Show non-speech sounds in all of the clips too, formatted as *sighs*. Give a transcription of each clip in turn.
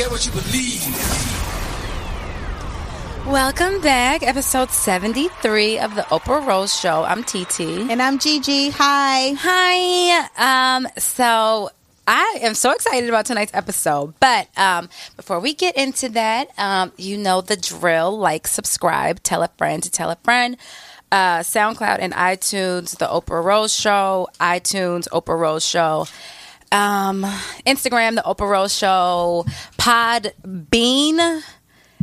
You get what you believe. Welcome back, episode 73 of the Oprah Rose Show. I'm TT. And I'm Gigi. Hi. Hi. Um, so I am so excited about tonight's episode. But um, before we get into that, um, you know the drill. Like, subscribe, tell a friend to tell a friend. Uh, SoundCloud and iTunes, the Oprah Rose Show, iTunes, Oprah Rose Show. Um, Instagram, the Oprah Rose Show, Pod Bean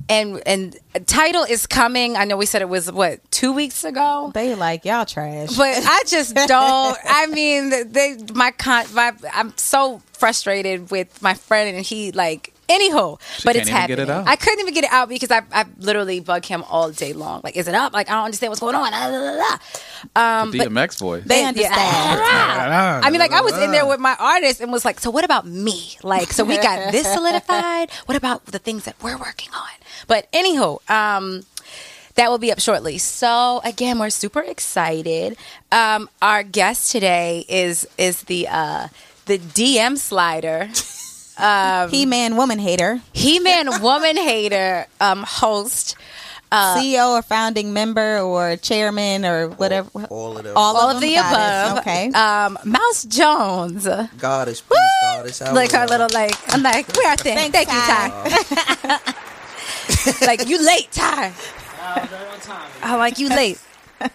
and and title is coming. I know we said it was what two weeks ago. They like y'all trash, but I just *laughs* don't. I mean, they my con. My, I'm so frustrated with my friend, and he like. Anywho, She but can't it's even happening. get it out. I couldn't even get it out because I, I literally bug him all day long. Like, is it up? Like, I don't understand what's going on. Um, The but DMX voice. they yeah. understand. *laughs* I mean, like I was in there with my artist and was like, "So what about me? Like, so we got *laughs* this solidified. What about the things that we're working on?" But anywho, um, that will be up shortly. So again, we're super excited. Um, our guest today is is the uh, the DM slider. *laughs* He man, woman hater, He man woman hater um, host. Uh, CEO or founding member or chairman or whatever. all of them. All, All of, of them? the Got it. above. Okay. Um, Mouse Jones. Goddess, peace, goddess. how like are our y'all? little like I'm like where are our thing. Thanks, Thank you, Ty. *laughs* like you late, Ty. I like you late. *laughs*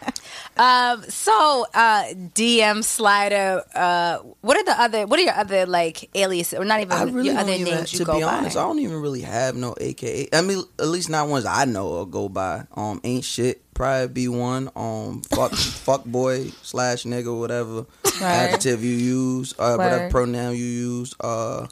um. So, uh, DM Slider. Uh, what are the other? What are your other like aliases, or not even I really your other even, names you go honest, by? I don't even really have no AKA. I mean, at least not ones I know or go by. Um, ain't shit. Probably be one. Um, fuck, *laughs* fuck boy slash nigga, whatever adjective you use, uh, whatever pronoun you use. Uh,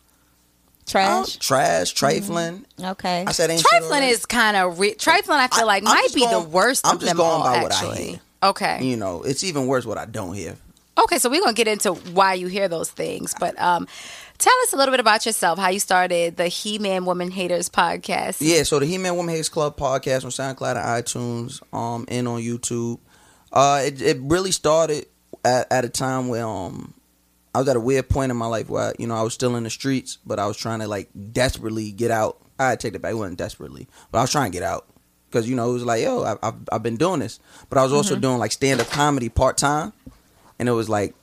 Trash. uh, trash, trifling. Okay. I said ain't Trifling is kind of re- trifling. I feel like I'm might be the worst. I'm just going by what I actually. Okay. You know, it's even worse what I don't hear. Okay, so we're gonna get into why you hear those things, but um, tell us a little bit about yourself. How you started the He Man Woman Haters podcast. Yeah, so the He Man Woman Haters Club podcast on SoundCloud and iTunes, um, and on YouTube. Uh, it it really started at, at a time where um I was at a weird point in my life where you know I was still in the streets, but I was trying to like desperately get out. I take it back, it wasn't desperately, but I was trying to get out because you know it was like yo, I, I've I've been doing this, but I was also doing like stand up comedy part time, and it was like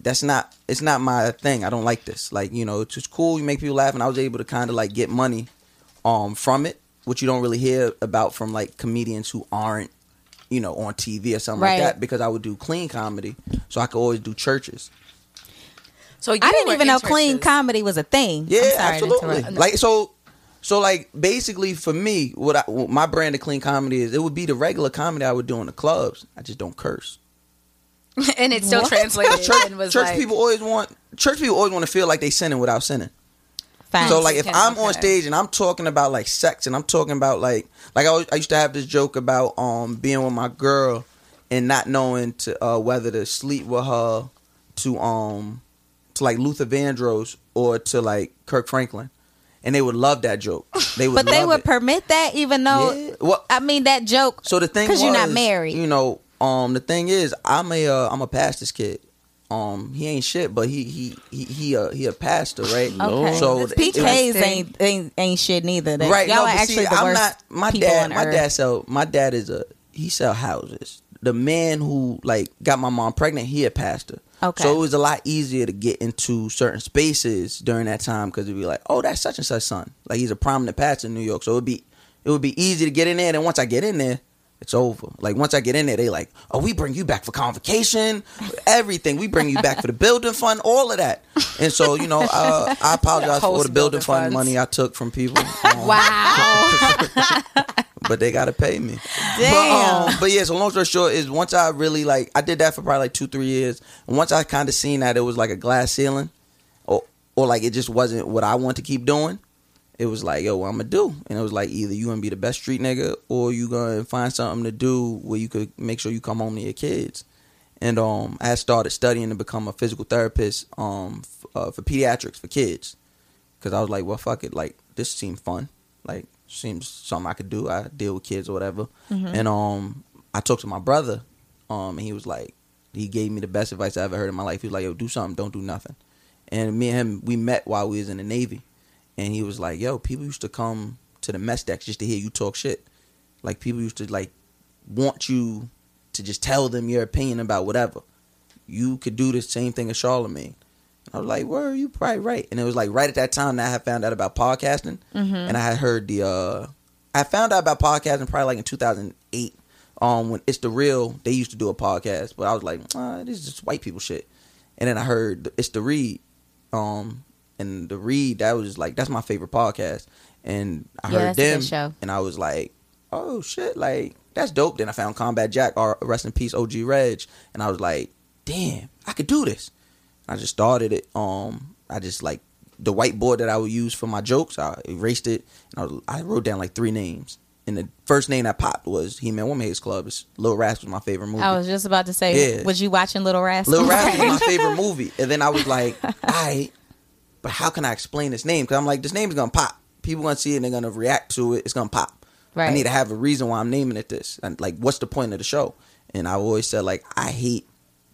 that's not it's not my thing. I don't like this. Like you know, it's just cool. You make people laugh, and I was able to kind of like get money um from it, which you don't really hear about from like comedians who aren't you know on TV or something Right. like that. Because I would do clean comedy, so I could always do churches. So you I didn't even know in clean comedy was a thing. Yeah, I'm sorry absolutely. interrupt. Like so, so like basically for me, what I, what my brand of clean comedy is, it would be the regular comedy I would do in the clubs. I just don't curse. *laughs* and it still What? translated Church, and was church like, people always want church people always want to feel like they sinning without sinning. Facts. So like if Okay, I'm on stage and I'm talking about like sex and I'm talking about like like I, always, I used to have this joke about um being with my girl and not knowing to uh, whether to sleep with her to um to like Luther Vandross or to like Kirk Franklin, and they would love that joke. They would, but they would it. permit that, even though Yeah. Well, I mean that joke. so the thing because you're not married. You know, um, the thing is, I'm a uh, I'm a pastor's kid. Um, he ain't shit, but he he he he a he a pastor, right? Okay. So So was- PKs ain't, ain't ain't shit neither. They- right? Y'all no, are actually see, the I'm worst not. My dad, my earth. dad sell. My dad is a he sell houses. The man who like got my mom pregnant, he a pastor. Okay. So it was a lot easier to get into certain spaces during that time because it'd be like, oh, that's such and such son. Like he's a prominent pastor in New York, so it'd be it would be easy to get in there. And once I get in there, it's over. Like once I get in there, they like, oh, we bring you back for convocation, everything. We bring you back for the building fund, all of that. And so you know, uh, I *laughs* apologize for the building building fund money I took from people. *laughs* Um, wow. *laughs* but they gotta pay me. Damn. But, um, but yeah, so long story short is once I really like I did that for probably like two three years, and once I kind of seen that it was like a glass ceiling, or or like it just wasn't what I want to keep doing. it was like, yo, what I'm gonna do? And it was like either you gonna be the best street nigga or you gonna find something to do where you could make sure you come home to your kids. And um, I started studying to become a physical therapist um f- uh, for pediatrics for kids, because I was like, well, fuck it, like this seemed fun, like seems something I could do. I deal with kids or whatever. And um, I talked to my brother, um, and he was like, he gave me the best advice I ever heard in my life. He was like, yo, do something, don't do nothing. And me and him, we met while we was in the Navy. And he was like, yo, people used to come to the mess decks just to hear you talk shit. Like, people used to, like, want you to just tell them your opinion about whatever. You could do the same thing as Charlemagne. I was like, "Where are you probably right." And it was like right at that time that I had found out about podcasting, and I had heard the. uh I found out about podcasting probably like in 2008. Um, when it's the real, they used to do a podcast, but I was like, ah, "This is just white people shit." And then I heard it's the read, um, and the read that was like that's my favorite podcast, and I Yeah, heard them, show. and I was like, "Oh shit!" Like that's dope. Then I found Combat Jack, or rest in peace, OG Reg, and I was like, "Damn, I could do this." I just started it. Um, I just like the whiteboard that I would use for my jokes. I erased it and I, I wrote down like three names. And the first name that popped was He Man Woman Hates Club. It's Little Rascals was my favorite movie. I was just about to say, Yeah. was you watching Little Rascals? Little Rascals was my *laughs* favorite movie. And then I was like, all right, but how can I explain this name? Because I'm like, this name is gonna pop. People gonna see it and they're gonna react to it. It's gonna pop. Right. I need to have a reason why I'm naming it this. And like, what's the point of the show? And I always said like, I hate,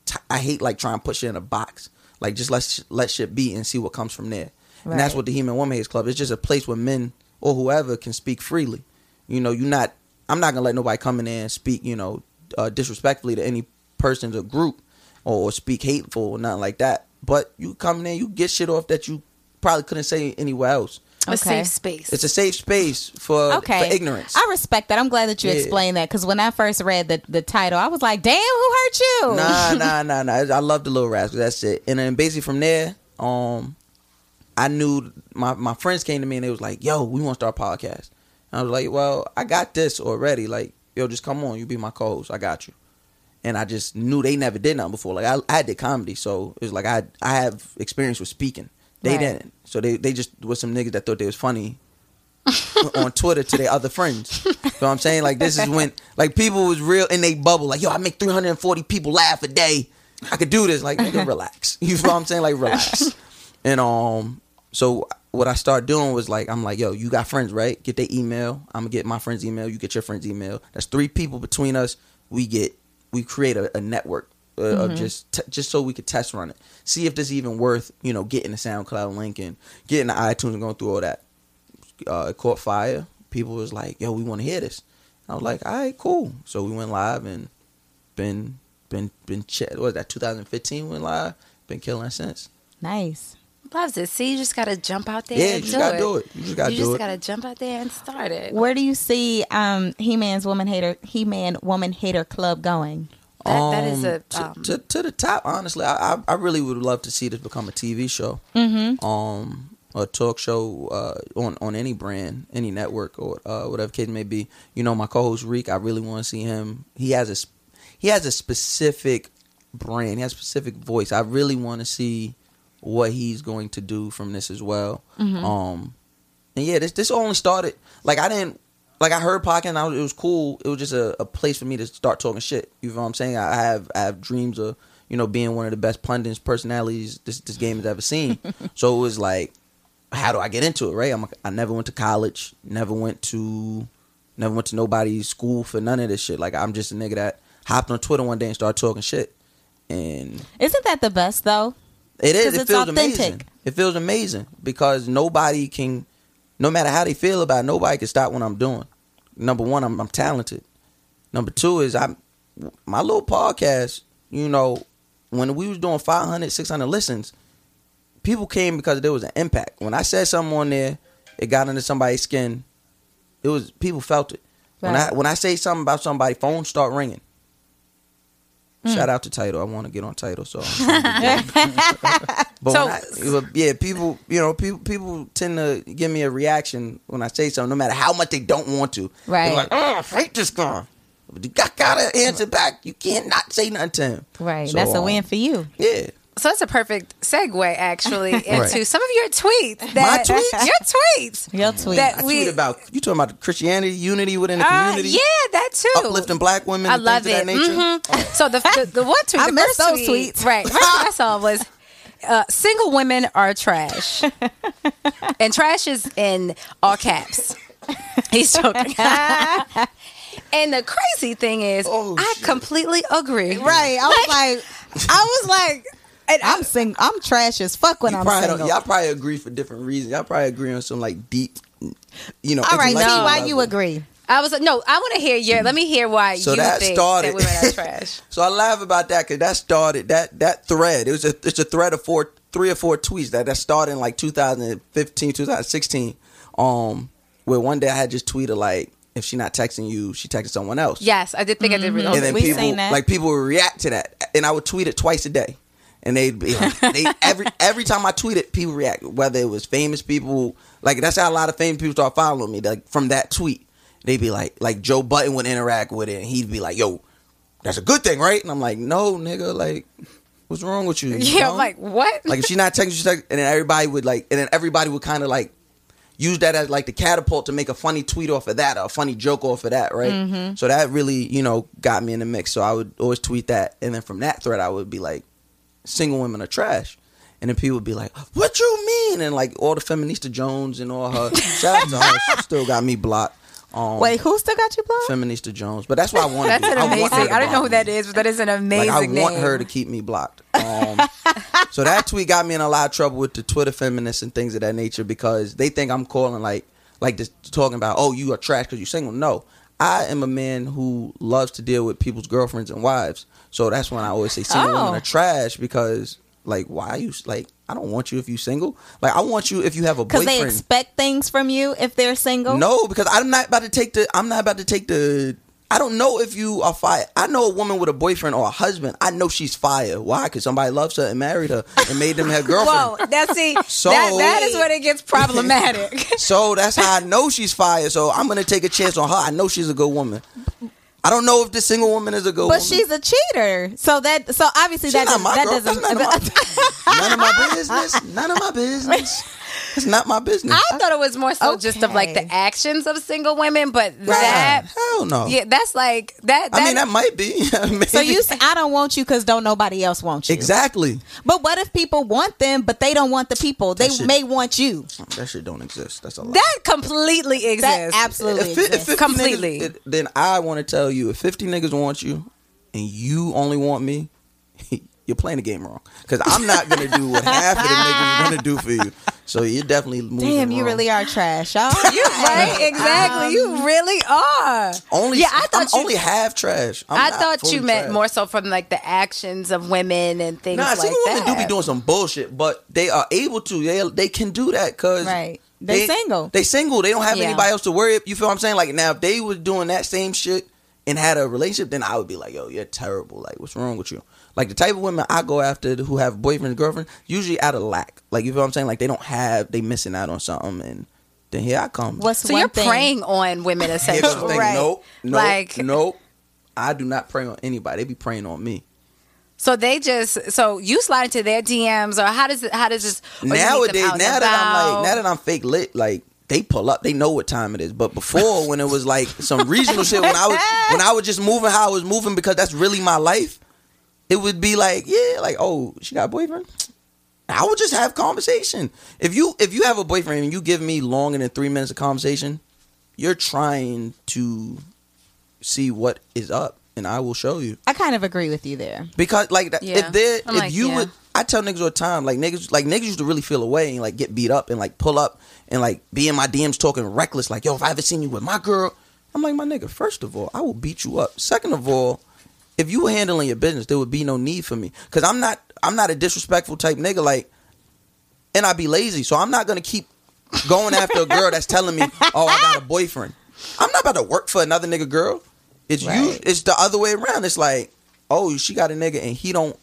t- I hate like trying to push it in a box. Like just let let shit be and see what comes from there. And that's what the He Man Woman Hates Club. It's just a place where men or whoever can speak freely. You know, you're not. I'm not gonna let nobody come in there and speak. You know, uh, disrespectfully to any person or group, or, or speak hateful or nothing like that. But you come in there, you get shit off that you probably couldn't say anywhere else. A Okay. safe space. It's a safe space for, Okay. for ignorance. I respect that. I'm glad that you Yeah. explained that because when I first read the, the title, I was like, damn, who hurt you? nah, *laughs* nah, nah, nah. I love the little rascals. That's it. And then basically from there, um, I knew my my friends came to me and they was like, "Yo, we want to start a podcast." And I was like, "Well, I got this already. Like, yo, just come on, you be my co-host. I got you." And I just knew they never did nothing before. Like I, I did comedy, so it was like I I have experience with speaking. They Right. didn't. So they they just was some niggas that thought they was funny *laughs* on Twitter to their other friends. You know what I'm saying? Like this is when like people was real in they bubble. Like yo, I make 340 people laugh a day. I could do this. Like nigga, relax. *laughs* You know what I'm saying? Like relax. And um, so what I started doing was like I'm like yo, you got friends right? Get their email. I'm gonna get my friend's email. You get your friend's email. That's three people between us. We get we create a, a network. Uh, Of just t- just so we could test run it, see if this even worth you know getting the SoundCloud link and getting the iTunes and going through all that uh, it caught fire. People was like, "Yo, we want to hear this." I was like, "All right, cool." So we went live and been been been ch- what was that 2015 went live. Been killing since. Nice. Loves it. See, you just gotta jump out there Yeah, and you just do gotta it. do it. You just gotta do it. you do just it. gotta jump out there and start it. Where do you see um, He Man's Woman Hater He Man Woman Hater Club going? That, that is Um, a to, um, to, to the top. Honestly, I, I I really would love to see this become a TV show, mm-hmm. um, a talk show uh, on on any brand, any network, or uh, whatever case may be. You know, my co-host Reek, I really want to see him. He has a he has a specific brand. He has a specific voice. I really want to see what he's going to do from this as well. Um, and yeah, this this only started like I didn't like I heard podcast. And I was, it was cool. It was just a, a place for me to start talking shit. You know what I'm saying? I have I have dreams of you know being one of the best pundits personalities this this game has ever seen. *laughs* so it was like, how do I get into it? Right? I'm I never went to college. Never went to never went to nobody's school for none of this shit. Like I'm just a nigga that hopped on Twitter one day and started talking shit. And Isn't that the best though? it is. It feels authentic. amazing. It feels amazing because nobody can, no matter how they feel about it, nobody can stop what I'm doing. Number one, I'm, I'm talented. Number two is I'm my little podcast. You know, when we was doing 500, 600 listens, people came because there was an impact. When I said something on there, it got into somebody's skin. It was people felt it. When I when I say something about somebody, phones start ringing. Hmm. Shout out to Title. I want to get on Title, so. I'm trying to get- *laughs* but So- I, yeah, people, you know, people, people tend to give me a reaction when I say something, no matter how much they don't want to. Right. They're like, oh, hate this guy. But you got, gotta answer back. You can't not say nothing to him. Right. So, That's a um, win for you. Yeah, So that's a perfect segue, actually, *laughs* into Right. some of your tweets. That, tweets? Your tweets. Your tweets. That I we, tweet about you talking about Christianity, unity within the uh, community, yeah, that too. uplifting black women, I and love things it. of that nature. Mhm. So the, the the one tweet, I the missed first those tweet, tweets. right? First I saw was uh, single women are trash, *laughs* and trash is in all caps. *laughs* He's joking. and the crazy thing is, Oh, I shit. completely agree. right. I was like, I was like, and I'm sing. I'm trash as fuck when you I'm single. Don't, y'all probably agree for different reasons. Y'all probably agree on some like deep, you know. All right, see intellectual why you agree. I was like, no, I want to hear your. Let me hear why So you that think started- that women *laughs* are trash. So I laugh about that because that started that that thread. It was a it's a thread of four, three or four tweets that that started in like 2015, 2016. Um, where one day I had just tweeted like, if she not texting you, she texting someone else. Yes, I did think I did read and then We people seen that. like people would react to that, and I would tweet it twice a day, and they'd be like, *laughs* they every every time I tweeted, people react. Whether it was famous people, like that's how a lot of famous people start following me. Like from that tweet, they'd be like, like Joe Budden would interact with it, and he'd be like, "Yo, that's a good thing, right?" And I'm like, "No, nigga, like, what's wrong with you?" You Yeah, know? I'm like, what? like if she's not texting, she's texting, and then everybody would like, and then everybody would kind of like use that as like the catapult to make a funny tweet off of that or a funny joke off of that, right? Mm-hmm. So that really, you know, got me in the mix. So I would always tweet that, and then from that thread, I would be like, "Single women are trash," and then people would be like, "What you mean?" And like all the feminista Jones and all her, *laughs* shout out to her, she still got me blocked. Um, Wait, who still got you blocked? feminista Jones, but that's why I want. That's an I amazing. I don't know who that is, but that is an amazing Like I want her to keep me blocked. Um, *laughs* so that tweet got me in a lot of trouble with the Twitter feminists and things of that nature because they think I'm calling like like this talking about oh you are trash because you're single. No, I am a man who loves to deal with people's girlfriends and wives. So that's when I always say single Oh. women are oh. trash because like why you like I don't want you if you're single. Like I want you if you have a Because boyfriend. they expect things from you if they're single. No, because I'm not about to take the. I'm not about to take the. I don't know if you are fire. I know a woman with a boyfriend or a husband. I know she's fire. Why? Because somebody loves her and married her and made them have girlfriend. Whoa, that's see, So- *laughs* that, that is when it gets problematic. *laughs* So that's how I know she's fire. So I'm gonna take a chance on her. I know she's a good woman. I don't know if this single woman is a good But woman. she's a cheater. So that so obviously She's that my that girl. doesn't That's none of my, *laughs* none of my business. None of my business. It's not my business. I thought it was more so just of like the actions of single women, but that, Hell no. yeah, that's like that. that I mean, that might be. *laughs* So you say I don't want you because don't nobody else want you. exactly. But what if people want them, but they don't want the people? They shit- may want you. That shit don't exist. That's a lie. that completely exists. That absolutely if, fi- if exists. 50 Completely. niggas- it- then I want to tell you, if 50 niggas want you and you only want me, *laughs* you're playing the game wrong. Because I'm not going to do what half of the niggas are going to do for you. So you're definitely moving Damn, you wrong. really are trash, y'all. *laughs* you right, *laughs* exactly. you um, really are. Only, Yeah, I thought I'm you- only half trash. I'm I not thought fully you meant trash. more so from like the actions of women and things Nah, like single that. women do be doing some bullshit, but they are able to. They they can do that because Right. They single. They single. They don't have Yeah. anybody else to worry. About. You feel what I'm saying? Like now, if they was doing that same shit and had a relationship, then I would be like, yo, you're terrible. Like, what's wrong with you? Like the type of women I go after who have boyfriends and girlfriends, usually out of lack. Like you feel what I'm saying? Like they don't have, they missing out on something, and then here I come. What's so one you're thing? preying on women *laughs* Here comes essentially. thing. Right. Nope, nope, Like- nope. I do not prey on anybody. They be preying on me. So they just so you slide into their DMs or how does it how does this or you meet them nowadays, now that I'm like, now that I'm fake lit, like they pull up, they know what time it is. But before, when it was like some regional shit, when I was when I was just moving how I was moving because that's really my life, it would be like, yeah, like oh, she got a boyfriend. I would just have conversation. If you if you have a boyfriend and you give me longer than three minutes of conversation, you're trying to see what is up, and I will show you. I kind of agree with you there. Because like Yeah. if they I'm if like, you yeah. would, I tell niggas all the time, like niggas, like niggas used to really feel away and like get beat up and like pull up and like be in my DMs talking reckless, like yo, if I ever seen you with my girl, I'm like my nigga. First of all, I will beat you up. Second of all, if you were handling your business, there would be no need for me because I'm not, I'm not a disrespectful type nigga. Like, and I be lazy, so I'm not gonna keep going after a girl that's telling me, *laughs* oh, I got a boyfriend. I'm not about to work for another nigga girl. It's you. It's the other way around. It's like, oh, she got a nigga and he don't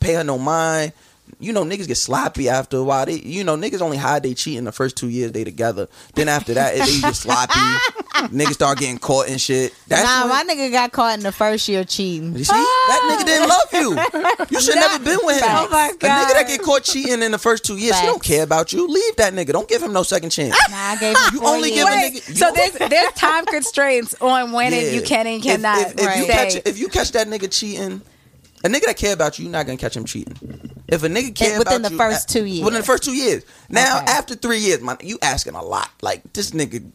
pay her no mind. You know niggas get sloppy after a while. They, you know niggas only hide they cheating the first two years they together. Then after that they get sloppy. *laughs* niggas start getting caught and shit. That's nah, when- my nigga got caught in the first year cheating. you see, that nigga didn't love you. You *laughs* should never been with him. Oh my A nigga that get caught cheating in the first two years, he don't care about you. Leave that nigga. Don't give him no second chance. *laughs* Nah, I gave him You only years. give a nigga- so there's there's time constraints on when it, you Yeah. can and If- cannot If, if, you catch if you catch that nigga cheating, a nigga that care about you, you're not gonna catch him cheating. If a nigga care within the you, first uh, two years. within the first two years. Now Okay. after three years, man, you asking a lot. Like this nigga,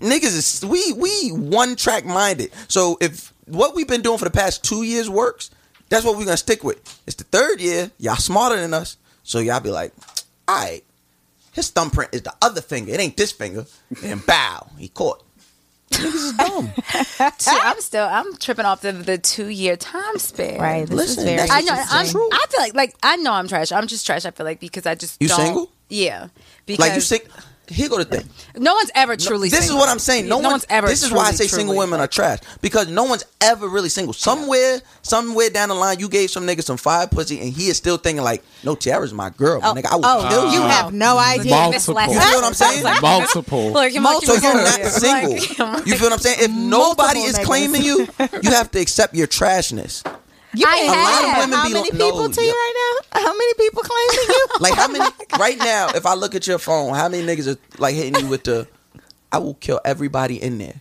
niggas is we we one track minded. So if what we've been doing for the past two years works, that's what we're gonna stick with. It's the third year. Y'all smarter than us, so y'all be like, all right. His thumbprint is the other finger. It ain't this finger. And bow, he caught. Niggas is dumb. *laughs* See, I'm still I'm tripping off the, the two year time span. Right. This Listen, is very I know. I'm, true. I feel like like I know I'm trash. I'm just trash. I feel like because I just You don't, single? Yeah. Because Like you sick. Here go the thing. no one's ever truly. this single. is what I'm saying. No, no one, one's ever. This is why I truly, say single women are trash because no one's ever really single. Somewhere, somewhere down the line, you gave some nigga some fire pussy, and he is still thinking like, "No, Tiara's my girl, my oh, nigga. I will Oh, kill you you." have no idea. Multiple. You feel what I'm saying? Multiple. Look, I'm Multiple. So you're not single. *laughs* You feel what I'm saying? If nobody is niggas. claiming you, you have to accept your trashness. You I have. A lot of women how be many lo- people no, to you right now? How many people claiming you? *laughs* Like how many *laughs* right now? If I look at your phone, how many niggas are like hitting you with the "I will kill everybody in there"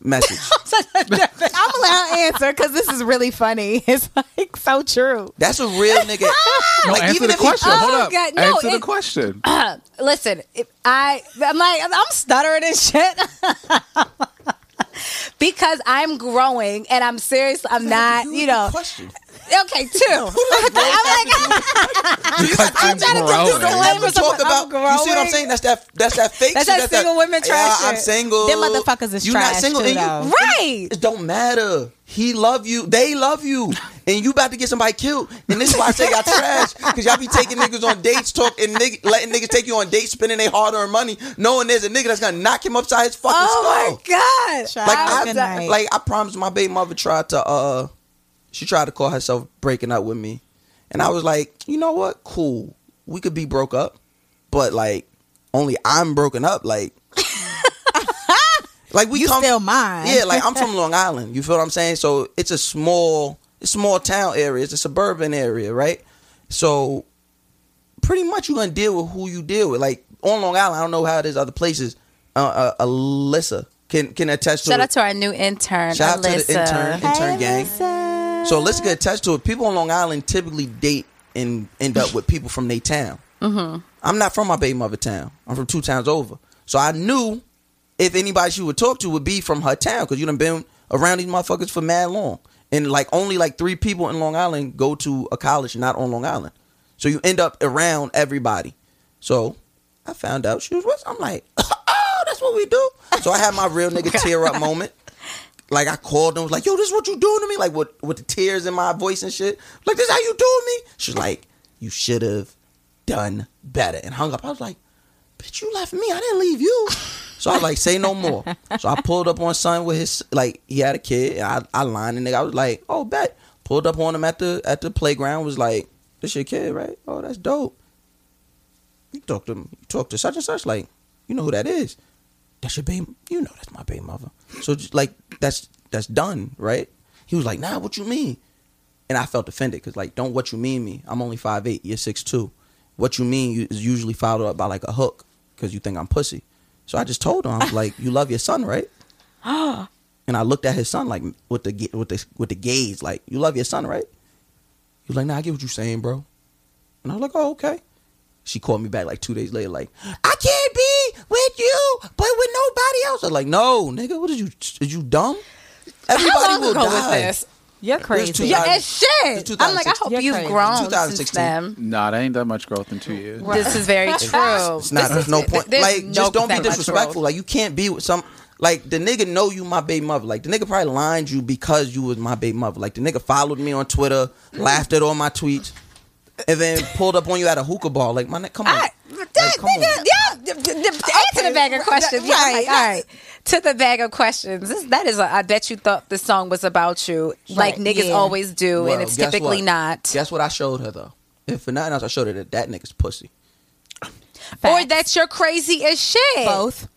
message? *laughs* I'm gonna let her answer because this is really funny. It's like so true. That's a real nigga. No, Like, answer even the if he- question. Oh, Hold up. God, no, answer the it- question. *clears throat* Listen, if I I'm like I'm stuttering and shit. Because I'm growing and I'm serious. I'm not, you know. Question. Okay, *laughs* two. I'm like, *laughs* Because I'm trying to get growing. this away. Ever I'm talk about? You see what I'm saying? That's that. That's that fake. That's shit. that single women trash Yeah, I'm single. Them motherfuckers is you trash. You're not single, too, and you- though. Right. It don't matter. He love you. They love you. And you about to get somebody killed. And this is why I say y'all trash. Because y'all be taking niggas on dates, talk and nigg- letting niggas take you on dates, spending their hard earned money, knowing there's a nigga that's gonna knock him upside his fucking Oh skull. Oh my god. Like Have a I, good night. like I promised my baby mother tried to uh she tried to call herself breaking up with me. And I was like, you know what? Cool. We could be broke up, but like only I'm broken up. Like *laughs* Like we You come still mine. Yeah, like I'm *laughs* from Long Island. You feel what I'm saying? So it's a small it's small town area. It's a suburban area, right? So pretty much you're gonna deal with who you deal with. Like on Long Island, I don't know how it is other places. Uh, uh Alyssa can can attest to Shout it. out to our new intern, Shout out to the Alyssa. intern, intern gang. So let's get attached to it. People on Long Island typically date and end up with people from their town. Mm-hmm. I'm not from my baby mother town. I'm from two towns over. So I knew if anybody she would talk to would be from her town because you done been around these motherfuckers for mad long. And like only like three people in Long Island go to a college not on Long Island. So you end up around everybody. So I found out she was with. I'm like, *laughs* oh, that's what we do. So I had my real nigga tear up *laughs* moment. Like I called them, was like, yo, this is what you doing to me? Like with with the tears in my voice and shit. Like this how you doing me? She's like, you should have done better and hung up. I was like, bitch, you left me. I didn't leave you. So I was like, say no more. So I pulled up on son with his like he had a kid. I I lined the nigga. I was like, oh bet. Pulled up on him at the at the playground. Was like, this your kid, right? Oh, that's dope. You talk to. You talk to such and such. Like, you know who that is? That's your baby. You know that's my baby mother. So just like that's that's done, right? He was like, nah, what you mean? And I felt offended because like, don't what you mean me? I'm only five eight. You're six two. What you mean is usually followed up by like a hook because you think I'm pussy. So I just told him I was like, you love your son, right? *gasps* and I looked at his son like with the with the with the gaze like, you love your son, right? He was like, nah, I get what you're saying, bro. And I was like, oh okay. She called me back like two days later, like, I can't be with you, but with nobody else. I was like, no, nigga, what did you? Is you dumb? Everybody How long will ago was die. this? You're crazy. two- Yeah, 2000 it's shit. I'm like, I hope 2016. you've You're grown since 2016. then. Nah, that ain't that much growth in two years. This is very true. It's not. This is- no point. there's Like, no just don't be that much disrespectful. growth. Like, you can't be with some. Like, the nigga know you my baby mother. Like, the nigga probably lined you because you was my baby mother. Like, the nigga followed me on Twitter, laughed at all my tweets, and then pulled up on you at a hookah ball. Like, my nigga, come on. I, Like, that, come nigga, yeah, answer the bag of questions. Yeah, Right. like, all right. To the bag of questions. This, that is, a, I bet you thought the song was about you, like Right, niggas yeah. always do, Well, and it's typically what? not. Guess what I showed her though? If for nothing else, I showed her that that nigga's pussy. Or that you're crazy as shit. Both.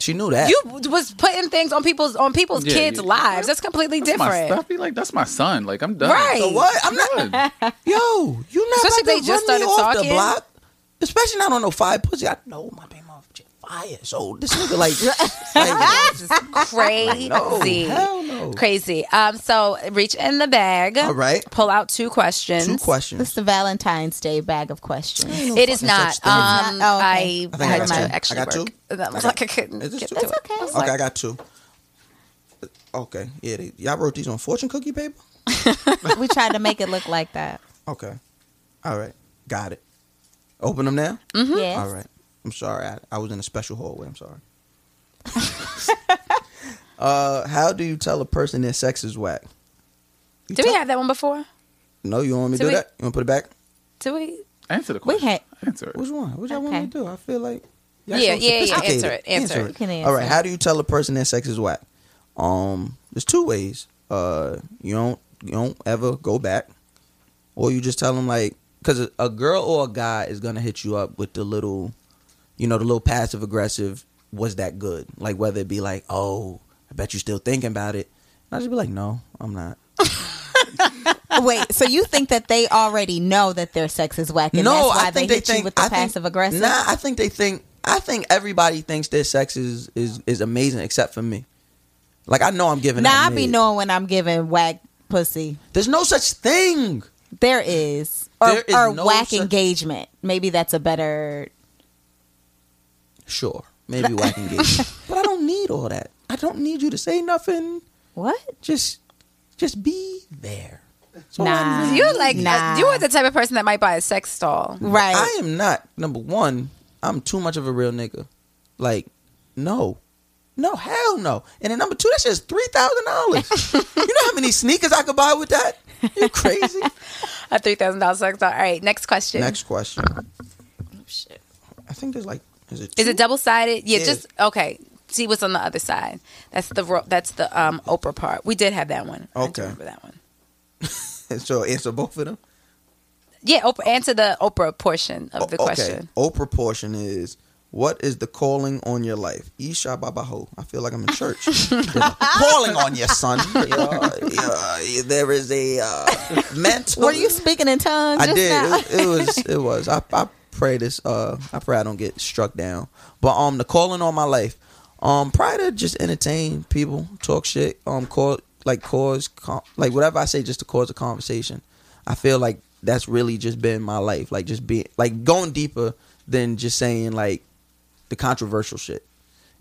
She knew that. You was putting things on people's on people's Yeah, kids' yeah. lives. That's completely That's my different. stuff. Be like, that's my son. Like I'm done. Right. So what? I'm not. Yo, you not Especially about if to they just run me started off the talking. block. Especially not on no fire pussy. I know my baby mom fire. So this nigga like, *laughs* like crazy. no, hell no. Crazy. Um, so reach in the bag. All right. Pull out two questions. Two This questions. is the Valentine's Day bag of questions. It is not. Um, not? Oh, okay. I, I I had my extra *laughs* I got work. two? That was I like got- I couldn't get two? to it. okay. I Okay, like, I got two. Okay, yeah, they, y'all wrote these on fortune cookie paper. *laughs* we tried to make it look like that. Okay, all right, got it. Open them now. Yes. All right. I'm sorry. I, I was in a special hallway. I'm sorry. *laughs* uh, how do you tell a person their sex is whack? You Did we tell- have that one before? No, you want me to Did do we- that? You want to put it back? Did we? Answer the question. We had- Answer it. Which one? Which y'all want me to do? I feel like. Yeah, so yeah, yeah. sophisticated. Answer it, answer it. You can All right. How do you tell a person their sex is whack? Um, there's two ways. Uh, you don't you don't ever go back, or you just tell them like, because a, girl or a guy is gonna hit you up with the little, you know, the little passive aggressive. Was that good? Like whether it be like, oh, I bet you're still thinking about it. And I just be like, no, I'm not. *laughs* Wait, so you think that they already know that their sex is whack, and no, that's why I think they they, hit think you with the I think- passive aggressive? Nah, I think they think. I think everybody thinks their sex is is is amazing except for me. Like I know I'm giving. Now I be knowing when I'm giving whack pussy. There's no such thing. There is, or, or no whack such- engagement. Maybe that's a better. Sure, maybe whack *laughs* engagement, but I don't need all that. I don't need you to say nothing. What? Just, just be there. That's all Nah. need. You like uh, Nah. you are the type of person that might buy a sex doll. Right. I am not number one. I'm too much of a real nigga. Like, no, no, hell no. And then number two, that's just three thousand dollars. *laughs* you know how many sneakers I could buy with that? You crazy? *laughs* A three thousand dollars sex doll. All right, next question. Next question. Oh, shit. I think there's like, is it? Is two? it double sided? Yeah, Yeah. just okay. See what's on the other side. That's the ro- that's the um Oprah part. We did have that one. I Okay. remember that one. *laughs* so answer both of them. Yeah, Oprah. Answer the Oprah portion of the O- question. Oprah portion is what is the calling on your life? Isha Babaho. I feel like I'm in church. *laughs* Calling on your son. *laughs* There is a uh, mental. Were you speaking in tongues? I did. It, it was. It was. I, I pray this. Uh, I pray I don't get struck down. But um, the calling on my life. Um, probably to just entertain people, talk shit. Um, cause like cause com- like whatever I say, just to cause a conversation. I feel like that's really just been my life. Like just being like going deeper than just saying like the controversial shit.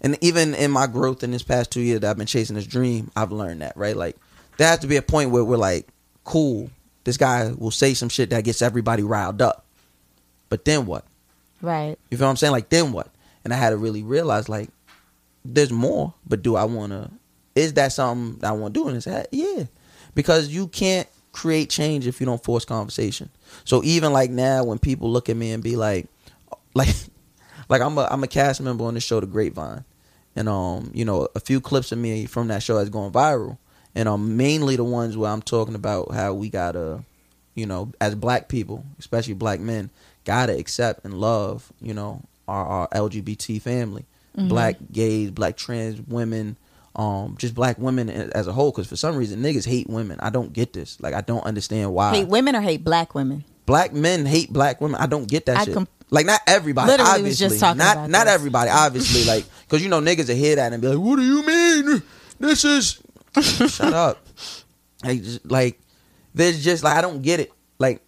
And even in my growth in this past two years that I've been chasing this dream, I've learned that, right? Like there has to be a point where we're like, cool, this guy will say some shit that gets everybody riled up. But then what? Right. You feel what I'm saying? Like then what? And I had to really realize like there's more, but do I wanna is that something that I wanna do? And it's that yeah. Because you can't create change if you don't force conversation. So even like now when people look at me and be like like *laughs* like I'm a I'm a cast member on the show The Grapevine. And um, you know, a few clips of me from that show has gone viral. And um mainly the ones where I'm talking about how we gotta, you know, as black people, especially black men, gotta accept and love, you know, our, our LGBT family. Black gays, black trans women, um, just black women as a whole. Because for some reason, niggas hate women. I don't get this. Like, I don't understand why Hate women or hate black women? black men hate black women. I don't get that I shut. com- like not everybody. Literally was obviously, just talking not about not this. everybody. Obviously, like because you know niggas will hear that and be like, "What do you mean? This is *laughs* shut up." Like, just, like there's just like I don't get it. Like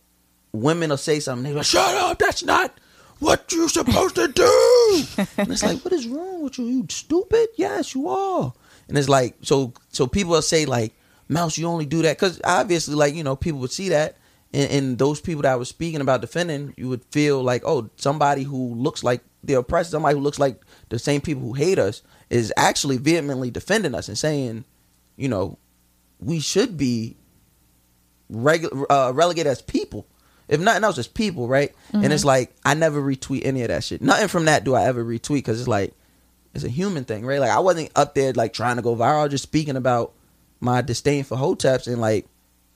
women will say something, they like, "Shut up! That's not." What you're supposed to do? *laughs* and it's like, what is wrong with you? You stupid? Yes, you are. And it's like, so so people will say like, Mouse, you only do that because obviously, like you know, people would see that, and, and those people that I was speaking about defending, you would feel like, oh, somebody who looks like the oppressed, somebody who looks like the same people who hate us, is actually vehemently defending us and saying, you know, we should be regu- uh, relegated as people. If nothing else, as people, right? And it's like I never retweet any of that shit. Nothing from that do I ever retweet because it's like it's a human thing, right? Like I wasn't up there like trying to go viral, just speaking about my disdain for hoteps and like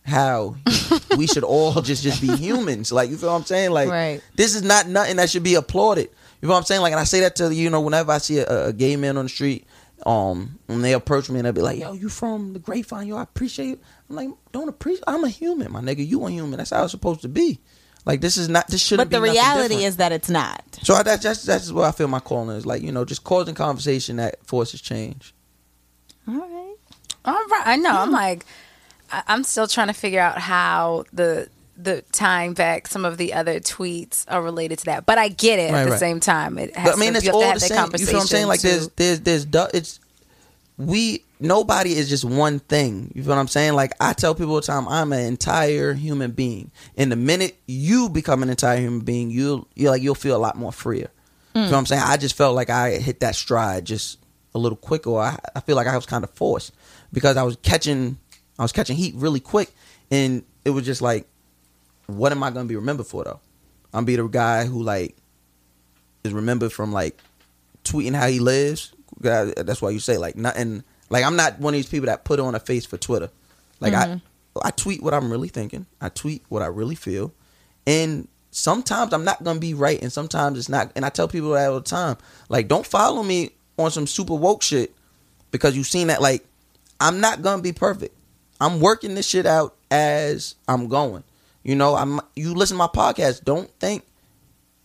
how *laughs* we should all just just be humans. Like you feel what I'm saying? Like Right. this is not nothing that should be applauded. You know what I'm saying? Like, and I say that to you know whenever I see a, a gay man on the street, um, when they approach me and they'll be like, "Yo, you from the grapevine? Yo, I appreciate you." I'm like, "Don't appreciate? I'm a human, my nigga. You a human. That's how it's supposed to be." Like this is not. This shouldn't. But the reality is that it's not. So I, that's that's that's what I feel my calling is like. You know, just causing conversation that forces change. All right. All right, I know. I'm like, I'm still trying to figure out how the the tying back some of the other tweets are related to that. But I get it Right, at the right. same time. It has But I mean, to, it's all the same. You feel what I'm saying? Like there's there's there's it's we nobody is just one thing. You feel what I'm saying? Like I tell people all the time, I'm an entire human being. And the minute you become an entire human being, you'll you like you'll feel a lot more freer. You know what I'm saying? I just felt like I hit that stride just a little quicker. I, I feel like I was kind of forced because I was catching I was catching heat really quick, and it was just like, what am I going to be remembered for though? I'm be the guy who like is remembered from like tweeting how he lives. God, That's why you say like nothing. Like I'm not one of these people that put on a face for Twitter. Like I, mm-hmm. I tweet what I'm really thinking. I tweet what I really feel, and sometimes I'm not gonna be right, and sometimes it's not. And I tell people that all the time. Like, don't follow me on some super woke shit because you've seen that. Like, I'm not gonna be perfect. I'm working this shit out as I'm going. You know, I'm. You listen to my podcast. Don't think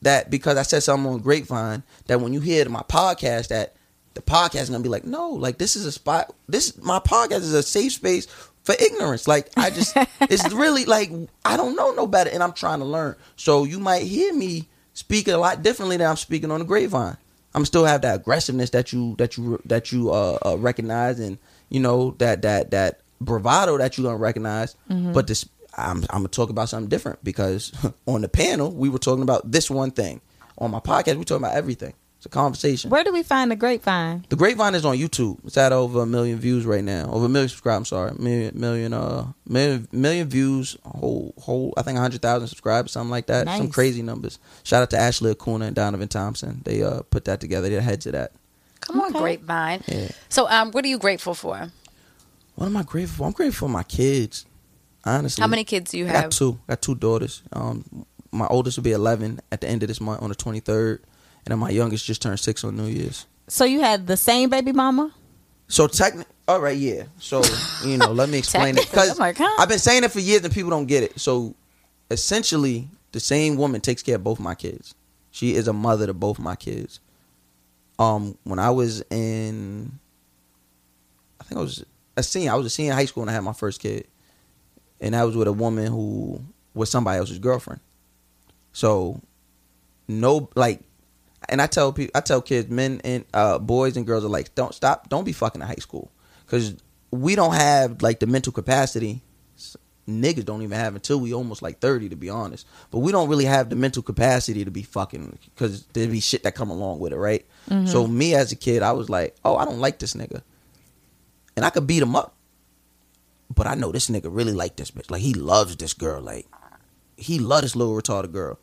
that because I said something on Grapevine that when you hear my podcast that the podcast is gonna be like, no, like this is a spot. This my podcast is a safe space for ignorance. Like I just, *laughs* it's really like I don't know no better, and I'm trying to learn. So you might hear me speak a lot differently than I'm speaking on the Grapevine. I'm still have that aggressiveness that you that you that you uh, uh recognize, and you know that that that bravado that you gonna recognize. But this, I'm I'm gonna talk about something different because *laughs* on the panel we were talking about this one thing. On my podcast, we talking about everything. It's a conversation. Where do we find the grapevine? The Grapevine is on YouTube. It's at over a million views right now. Over a million subscribers. I'm sorry, million, million, uh, million, million views. Whole, whole. I think hundred thousand subscribers, something like that. Some crazy numbers. Shout out to Ashley Akunna and Donovan Thompson. They uh put that together. They're heads of that. Come on, Grapevine. Yeah. So, um, what are you grateful for? What am I grateful for? I'm grateful for my kids. Honestly, How many kids do you have? I have? got two. I got two daughters. Um, my oldest will be 11 at the end of this month on the 23rd, and then my youngest just turned six on New Year's. So you had the same baby mama? So technically, all right, yeah. So you know, let me *laughs* explain it because I'm like, huh? I've been saying it for years and people don't get it. So essentially, the same woman takes care of both my kids. She is a mother to both my kids. Um, when I was in, I think I was a senior. I was a senior in high school when I had my first kid, and I was with a woman who was somebody else's girlfriend. So, no, like and I tell people, I tell kids, men and uh, boys and girls are like, don't stop, don't be fucking in high school, because we don't have like the mental capacity. Niggas don't even have until we almost like thirty, to be honest. But we don't really have the mental capacity to be fucking, because there be shit that come along with it, right? So me as a kid, I was like, oh, I don't like this nigga, and I could beat him up, but I know this nigga really like this bitch. Like he loves this girl, like he love this little retarded girl.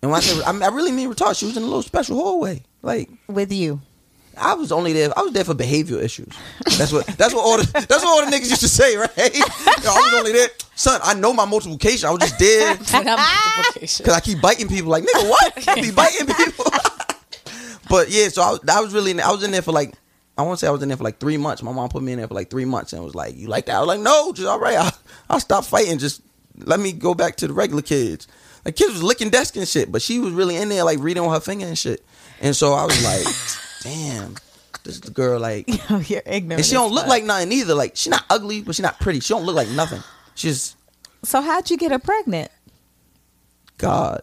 And when I say I, mean, I really mean retarded, she was in a little special hallway. Like With you. I was only there. I was there for behavioral issues. That's what. That's what all the. That's what all the niggas used to say, right? *laughs* Yo, I was only there, son. I know my multiplication. I was just there *laughs* because I keep biting people. Like nigga, what? I be biting people. *laughs* but yeah, so I I was really. I was in there for like. I want to say I was in there for like three months. My mom put me in there for like three months and was like, "You like that?" I was like, "No, just all right. I'll, I'll stop fighting. Just let me go back to the regular kids." Like kids was licking desk and shit, but she was really in there like reading on her finger and shit. And so I was like, *laughs* "Damn, this is the girl like." *laughs* You're ignorant. And she don't look like nothing either. Like she not ugly, but she not pretty. She don't look like nothing. She's So how'd you get her pregnant? God.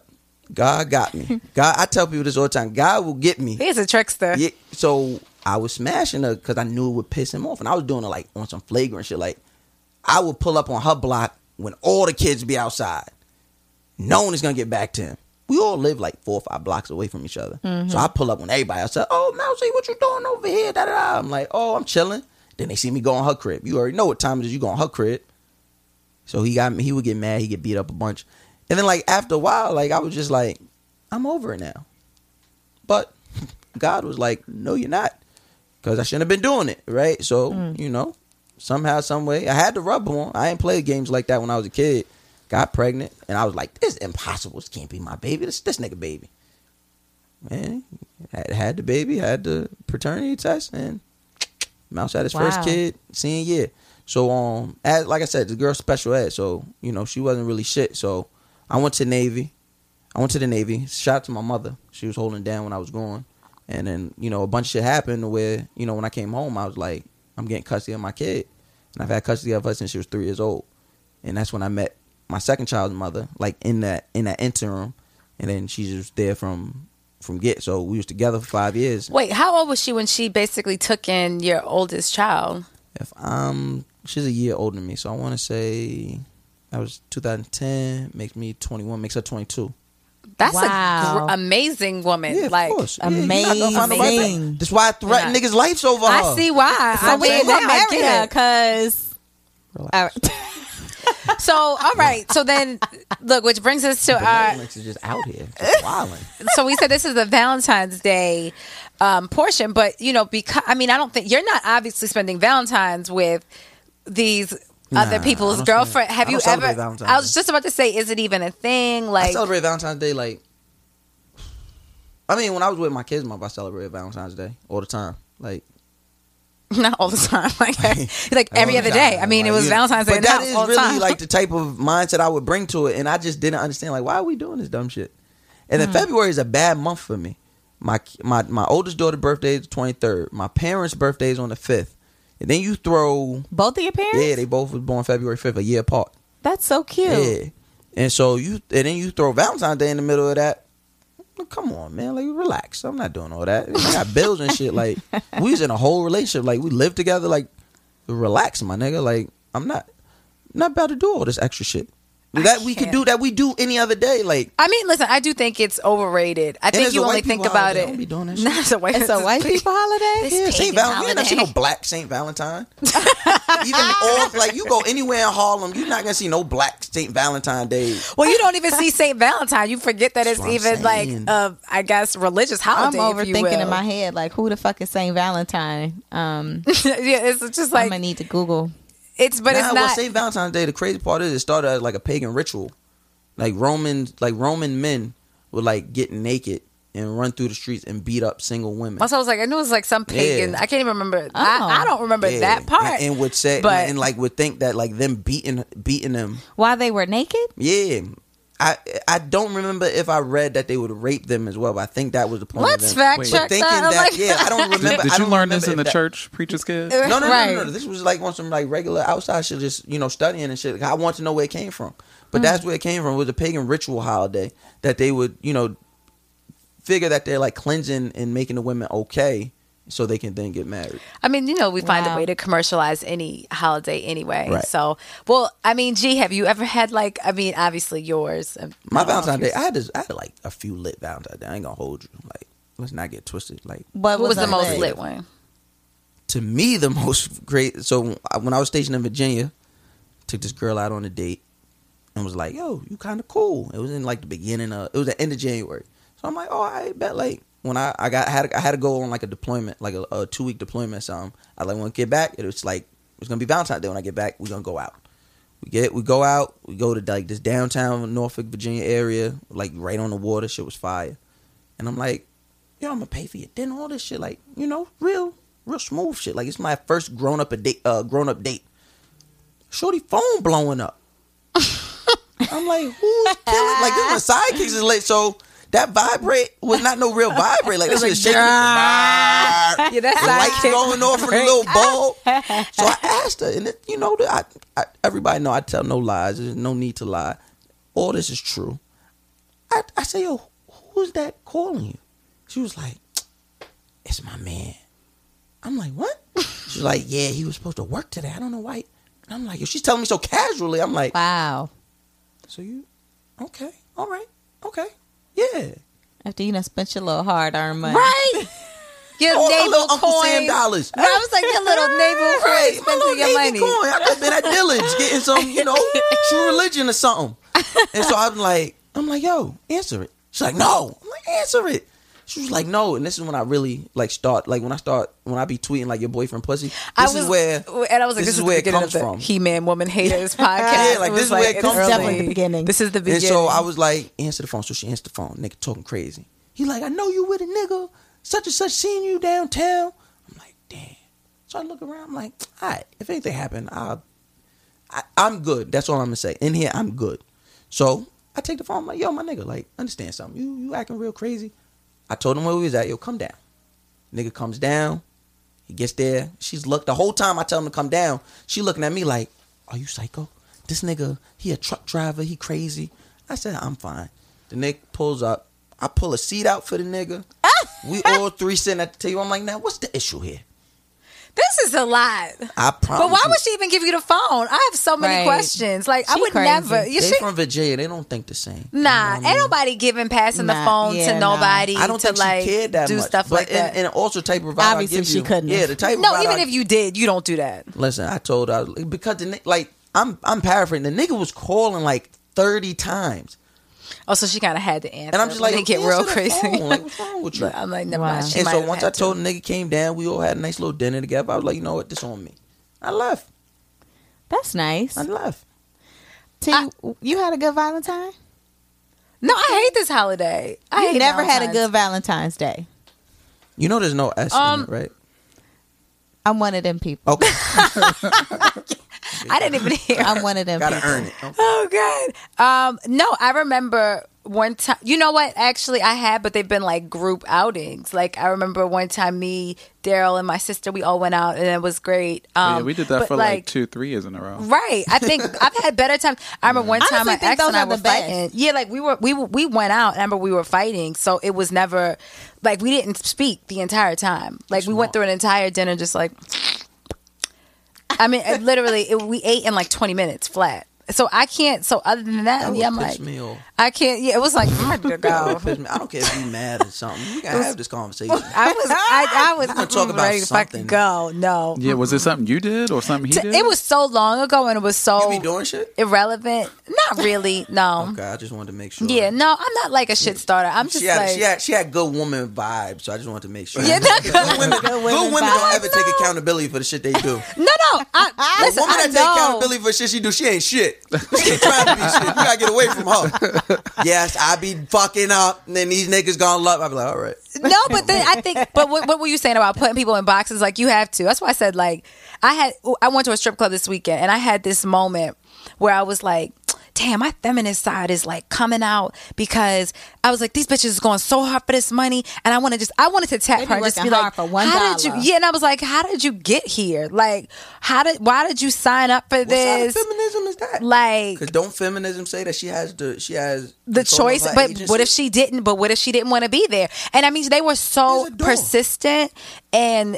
God got me. *laughs* God, I tell people this all the time. God will get me. He's a trickster. Yeah. So I was smashing her because I knew it would piss him off, and I was doing it like on some flagrant shit. Like I would pull up on her block when all the kids be outside. No one is gonna get back to him. We all live like four or five blocks away from each other. Mm-hmm. So I pull up when everybody outside. Oh, Mousy, what you doing over here? Da, da, da. I'm like, oh, I'm chilling. Then they see me go on her crib. You already know what time it is. You go on her crib. So he got me. He would get mad. He get beat up a bunch. And then like after a while, like I was just like, I'm over it now. But *laughs* God was like, no, you're not, because I shouldn't have been doing it, right? So you know, somehow, some way, I had to rub on. I ain't played games like that when I was a kid. got pregnant, and I was like, "This is impossible. This can't be my baby. This this nigga baby." Man, had had the baby, had the paternity test, and Mouse had his first kid senior year. So um, as like I said, the girl special ed, so you know she wasn't really shit. So I went to Navy. I went to the Navy. Shout out to my mother. She was holding down when I was going, and then you know a bunch of shit happened where you know when I came home, I was like, I'm getting custody of my kid, and I've had custody of her since she was three years old, and that's when I met my second child's mother, like in that in that interim, and then she's just there from from get. So we was together for five years. Wait, how old was she when she basically took in your oldest child? If I'm, she's a year older than me, so I want to say that was 2010. Makes me 21. Makes her 22. That's a gr- amazing woman. Yeah, like course. Yeah, you're not gonna find nobody Amazing. That's why I threaten Yeah. niggas' lives over her. I see why. So I when mean, you gonna marry her? it. Cause all right. *laughs* So, all right. So then, look, which brings us to The our. Is just out here, just. *laughs* So we said this is the Valentine's Day um, portion, but you know, because I mean, I don't think you're not obviously spending Valentine's with these other Nah, people's girlfriend. Have you ever? I was just about to say, is it even a thing? Like I celebrate Valentine's Day like. I mean, when I was with my kids, mom, I celebrated Valentine's Day all the time. Like *laughs* not all the time. *laughs* Like, like *laughs* every other day. I mean, it was know, Valentine's Day. But that is all really time. like the type of mindset I would bring to it, and I just didn't understand like why are we doing this dumb shit. And Hmm. then February is a bad month for me. My my my oldest daughter's birthday is the twenty third. My parents' birthday is on the fifth. And then you throw Both of your parents? yeah, they both was born February fifth, a year apart. That's so cute. Yeah. And so you and then you throw Valentine's Day in the middle of that. Well, Come on, man. Like relax. I'm not doing all that. I got bills and shit. Like *laughs* we was in a whole relationship. Like we lived together. Like relax, my nigga. Like I'm not not about to do all this extra shit. That we could can't. do that we do any other day. Like I mean, listen, I do think it's overrated. I think you only think about holiday. it. Don't be doing that *laughs* shit. Nah, it's a white, It's a white people holiday? yeah, Saint Valentine. You ain't never see no black Saint Valentine. Even all like you go anywhere in Harlem, you're not gonna see no black Saint Valentine Day. Well, you don't even see Saint Valentine. You forget that it's That's what I'm even like, saying. uh, I guess, religious holiday. I'm holiday. if you overthinking in my head, like who the fuck is Saint Valentine? Um, *laughs* yeah, it's just like I'm gonna need to Google. It's, but nah, it's not. well, not. St. Valentine's Day. The crazy part is it started as like a pagan ritual. Like Romans, like Roman men would like get naked and run through the streets and beat up single women. Also, I was like, I knew it was like some pagan. Yeah. I can't even remember. Oh. I, I oh. don't remember Yeah. that part. and, and would say But- and like would think that like them beating beating them. While they were naked? Yeah. I I don't remember if I read that they would rape them as well, but I think that was the point. Let's of fact Wait. check thinking that. I'm that, like- yeah, I don't *laughs* remember. did I you don't learn this in the that- church, preacher's kid? No, no, no, Right. no, no, This was like on some like regular outside shit, just you know studying and shit. I want to know where it came from, but Mm. that's where it came from. It was a pagan ritual holiday that they would you know figure that they're like cleansing and making the women okay, so they can then get married. I mean, you know, we find a way to commercialize any holiday anyway. Right. So, well, I mean, gee, have you ever had like? I mean, obviously yours. um, My I don't Valentine's Day, I had this, I had like a few lit Valentine's Day. I ain't gonna hold you. Like, let's not get twisted. Like, What, What was the most like? lit one? to me the *laughs* most great so when i was stationed in virginia took this girl out on a date and was like yo you kind of cool it was in like the beginning of it was the end of january so i'm like oh i bet like when i i got had i had to go on like a deployment like a, a two week deployment or something i like when i get back it was like it's gonna be valentine's day when i get back we're gonna go out we get we go out we go to like this downtown norfolk virginia area like right on the water shit was fire and i'm like yo, I'm gonna pay for your dinner, all this shit, like, you know, real, real smooth shit. Like it's my first grown up a date, uh, grown up date. Shorty phone blowing up. *laughs* I'm like, who's killing? Like this is my sidekicks is late, so that vibrate was not no real vibrate. Like this is shaking. Yeah, the that's lights sidekick. going off in the little *laughs* bulb. So I asked her, and it, you know, I, I, everybody know I tell no lies. There's no need to lie. All this is true. I, I say, yo, who's that calling you? She was like, it's my man. I'm like, what? She's like, yeah, he was supposed to work today. I don't know why. And I'm like, yo, she's telling me so casually. I'm like, Wow. so you, okay, all right, okay, yeah. After you done spent your little hard earned money. Right. *laughs* Your Oh, my navel oh, Uncle coin. Sam dollars. Right, I was like, your little *laughs* navel coin Right, little your Navy money. coin. I could have been at Dillard's getting some, you know, *laughs* true religion or something. And so I'm like, I'm like, yo, answer it. She's like, no. I'm like, answer it. She was like, no. And this is when I really like start, like when I start, when I be tweeting like your boyfriend pussy. This I is was where, and I was like, this this, is is where it comes from. He-Man Woman Haters *laughs* podcast. Yeah, like, this is where it comes. Definitely the beginning. This is the beginning. And so I was like, answer the phone. So she answered the phone. Nigga talking crazy. He like, I know you with a nigga. Such and such seeing you downtown. I'm like, damn. So I look around. I'm like, all right. If anything happened, I'll, I, I'm good. That's all I'm gonna say. In here, I'm good. So I take the phone. I'm like, yo, my nigga, like, understand something. You you acting real crazy. I told him where we was at. Yo, come down. Nigga comes down. He gets there. She's look the whole time I tell him to come down. She looking at me like, "Are you psycho? This nigga, he a truck driver. He crazy." I said, "I'm fine." The nigga pulls up. I pull a seat out for the nigga. *laughs* we all three sitting at the table. I'm like, "Now, what's the issue here?" This is a lot. I promise. But why you, would she even give you the phone? I have so many Right. questions. Like I would crazy. never. You They should. from Virginia. They don't think the same. Nah, You know what I ain't mean? nobody giving passing the phone yeah, to nah. nobody I don't to think like she cared that do much. stuff but like and, that. And also, type of vibe I Obviously, give she you. couldn't Yeah, have. the type. no, of even I- if you did, you don't do that. Listen, I told her because the ni- like I'm I'm paraphrasing. The nigga was calling like thirty times, Oh, so she kind of had to answer. and I'm just like, they get real the crazy. phone. Like, what's wrong with you? But I'm like, never Wow. mind. She and so once I had to. told the nigga came down, we all had a nice little dinner together. I was like, you know what, this on me. I left. That's nice. I left. T, you had a good Valentine? No, I hate this holiday. I You hate never had a good Valentine's Day. You know, there's no S Um, in it, right? I'm one of them people. Okay, *laughs* *laughs* *laughs* I didn't even hear. I'm one of them gotta people. earn it. Okay. Oh God. Um, no, I remember one time. You know what? Actually, I had, but they've been like group outings. Like I remember one time, me, Daryl, and my sister, we all went out, and it was great. Um, yeah, we did that but, for like, two, three years in a row. Right. I think *laughs* I've had better times. I remember one time Honestly, my ex and I were the best. fighting. Yeah, like we were we we went out. and I remember we were fighting, so it was never like we didn't speak the entire time. Like we went through an entire dinner just like. I mean, literally, it, we ate in like twenty minutes flat. So I can't. So other than that, That yeah, I'm like, me. I can't. Yeah, it was like I'm ready to go. me- I don't care if you mad or something. We can have this conversation. *laughs* I was, I, I was gonna talk about ready to fucking go. No, Yeah, was it something you did or something he T- did? it was so long ago, and it was so You be doing shit? irrelevant. Not really. No. Okay, I just wanted to make sure. Yeah, no, I'm not like a shit starter. I'm just She had, like, she had she had good woman vibes, so I just wanted to make sure. Yeah, that- good women, *laughs* good women, women don't vibes. ever take accountability for the shit they do. no, no. I, A listen, woman I that take accountability for shit she do, she ain't shit. *laughs* She ain't trying to be shit. You gotta get away from her. Yes, I be fucking up, and then these niggas gonna love. I be like, all right. No, but then I think. But what, what were you saying about putting people in boxes? Like you have to. That's why I said like I had. I went to a strip club this weekend, and I had this moment where I was like. Damn, my feminist side is like coming out because I was like, these bitches is going so hard for this money, and I want to just, I wanted to tap her and just be like, for one how did you? Yeah, and I was like, how did you get here? Like, how did? Why did you sign up for What this? Feminism is that? Like, Because don't feminism say that she has the she has the choice but agency? what if she didn't but what if she didn't want to be there and i mean they were so There's a door. persistent and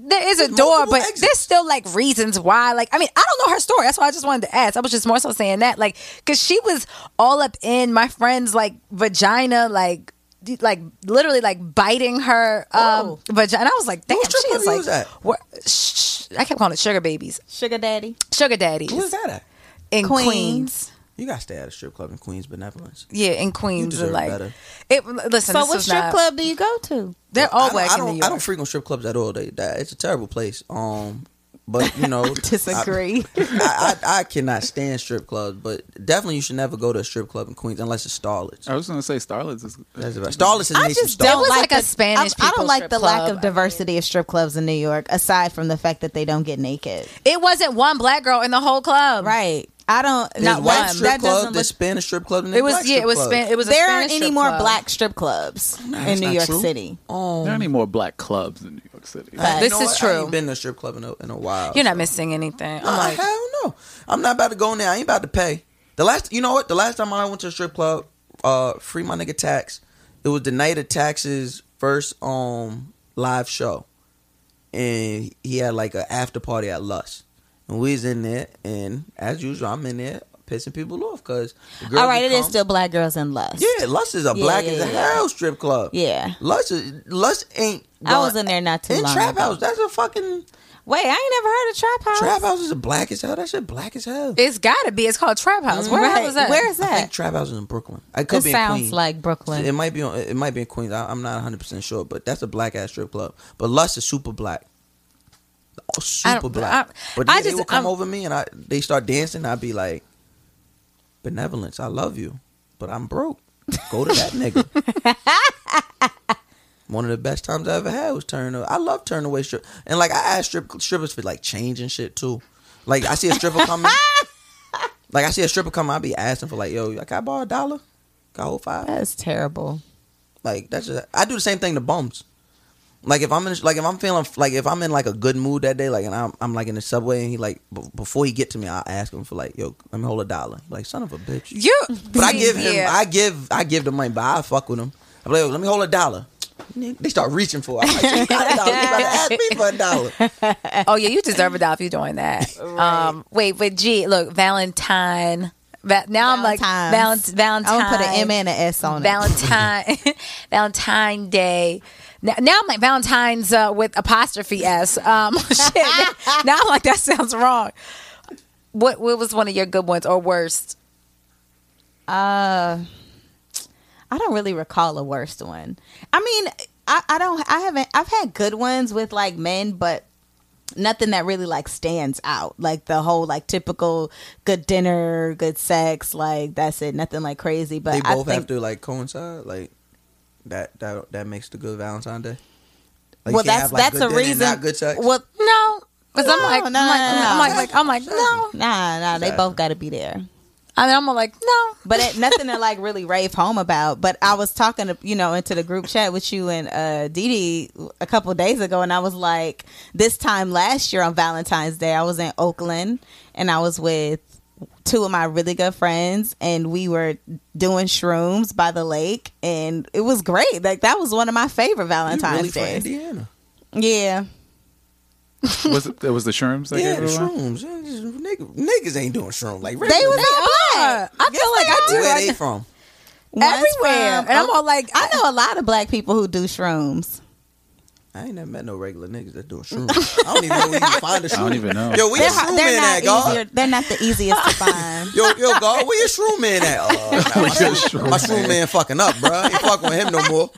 there is a There's door but exits. there's still like reasons why like i mean i don't know her story that's why i just wanted to ask i was just more so saying that like because she was all up in my friend's like vagina like like literally like biting her um Oh. vagina and i was like damn What strip she is you like was at? what shh, i kept calling it sugar babies Sugar daddy. sugar daddy. Who is that at? In Queens. queens. You gotta stay at a strip club in Queens Benevolence. Yeah, in Queens, deserve and like better. it. Listen, So this what strip not- club do you go to? They're all don't- black I in don't, New York. I don't frequent strip clubs at all. They, that, it's a terrible place. Um, but you know, *laughs* Disagree. *laughs* I, I, I cannot stand strip clubs, but definitely you should never go to a strip club in Queens unless it's Starlets. I was gonna say Starlets is. That's about Starlets is I just Star. don't like, like a Spanish I, I don't people like strip the lack club. of diversity of strip clubs in New York, aside from the fact that they don't get naked. It wasn't one black girl in the whole club. Right. I don't. There's Not white one. strip That club, doesn't there's look. Spanish strip club, and It there's was black yeah. strip It was club. span, it was. There aren't any more club. black strip clubs That's in New York true. City. Um, There aren't any more black clubs in New York City. Facts. This know is what? I true. ain't been to a strip club in a, in a while. You're not so. missing anything. I'm Nah, like, hell no. I'm not about to go in there. I ain't about to pay. The last, you know what? The last time I went to a strip club, uh, free my nigga tax. It was the night of tax's first um live show, and he had like an after party at Lust, and we in there, and as usual, I'm in there pissing people off because All right, it is still black girls in lust. Yeah, Lust is a Yeah, black yeah, as a yeah. hell strip club. Yeah. Lust is Lust ain't. I was in there not too in long trap ago. house. That's a fucking. Wait, I ain't never heard of Trap House. Trap House is a black as hell. That shit black as hell. It's gotta be. It's called Trap House. Where the hell is that? Where is that? I think that? Trap House is in Brooklyn. I could It be in sounds Queens. like Brooklyn. It might be on. It might be in Queens. I, I'm not 100 percent sure, but that's a black ass strip club. But Lust is super black. Oh, super black. I- but I yeah, they just- would come I'm- over me and I they start dancing. I'd be like, benevolence. I love you, but I'm broke. Go to that nigga. *laughs* One of the best times I ever had was turning. I love turning away strip, and like I ask strip strippers for like change and shit too. Like I see a stripper coming, *laughs* like I see a stripper coming, I'd be asking for like, yo, can I borrow a dollar? Can I hold five? That's terrible. Like that's just I do the same thing to bums. Like if I'm in like if I'm feeling like if I'm in like a good mood that day, like and I'm I'm like in the subway and he like b- before he get to me, I ask him for like yo, let me hold a dollar. He like son of a bitch. You. But I give him Yeah. I give I give the money, but I fuck with him. I'm like, yo, let me hold a dollar. They start reaching for. It. I'm like, you got a dollar. You about to ask me for a dollar. *laughs* oh yeah, you deserve a dollar if you're doing that. Um, wait, but G, look, Valentine. Va- now I'm like Valentine's. Valentine. I'm gonna put an M and an S on it. Valentine. *laughs* Valentine Day. Now, now I'm like Valentine's uh, with apostrophe s. Um, *laughs* shit. Now I'm like that sounds wrong. What what was one of your good ones or worst? Uh, I don't really recall a worst one. I mean, I, I don't. I haven't. I've had good ones with like men, but nothing that really like stands out. Like the whole like typical good dinner, good sex. Like that's it. Nothing like crazy. But They I both think, have to like coincide. Like that that that makes the good Valentine Day. Like, well, that's have, like, that's good a reason. Not good sex. Well, No, because I'm like, no, I'm no, like, no, I'm like, no. like, I'm like, no. nah, nah. They both got to be there. I mean, I'm like, no. but it, nothing to like really rave home about. But I was talking to you know into the group chat with you and uh Dee Dee a couple days ago, and I was like, this time last year on Valentine's Day, I was in Oakland, and I was with two of my really good friends, and we were doing shrooms by the lake, and it was great. Like that was one of my favorite you Valentine's really days. Indiana? Yeah, was it, it was the shrooms? That Yeah, the shrooms. Niggas, niggas ain't doing shrooms like they was all black. I feel like I do. Where I- they from? Everywhere, from- and I'm all like, I know a lot of black people who do shrooms. I ain't never met no regular niggas that doing shrooms. I don't even know where you can find a shroom. *laughs* I don't even know. Yo, where your They're, shroom man not at, God? easier. They're not the easiest to *laughs* find. Yo, yo, God, where your shroom man at? *laughs* Uh, nah, my, shroom, my shroom man fucking up, bro. Ain't fucking with him no more.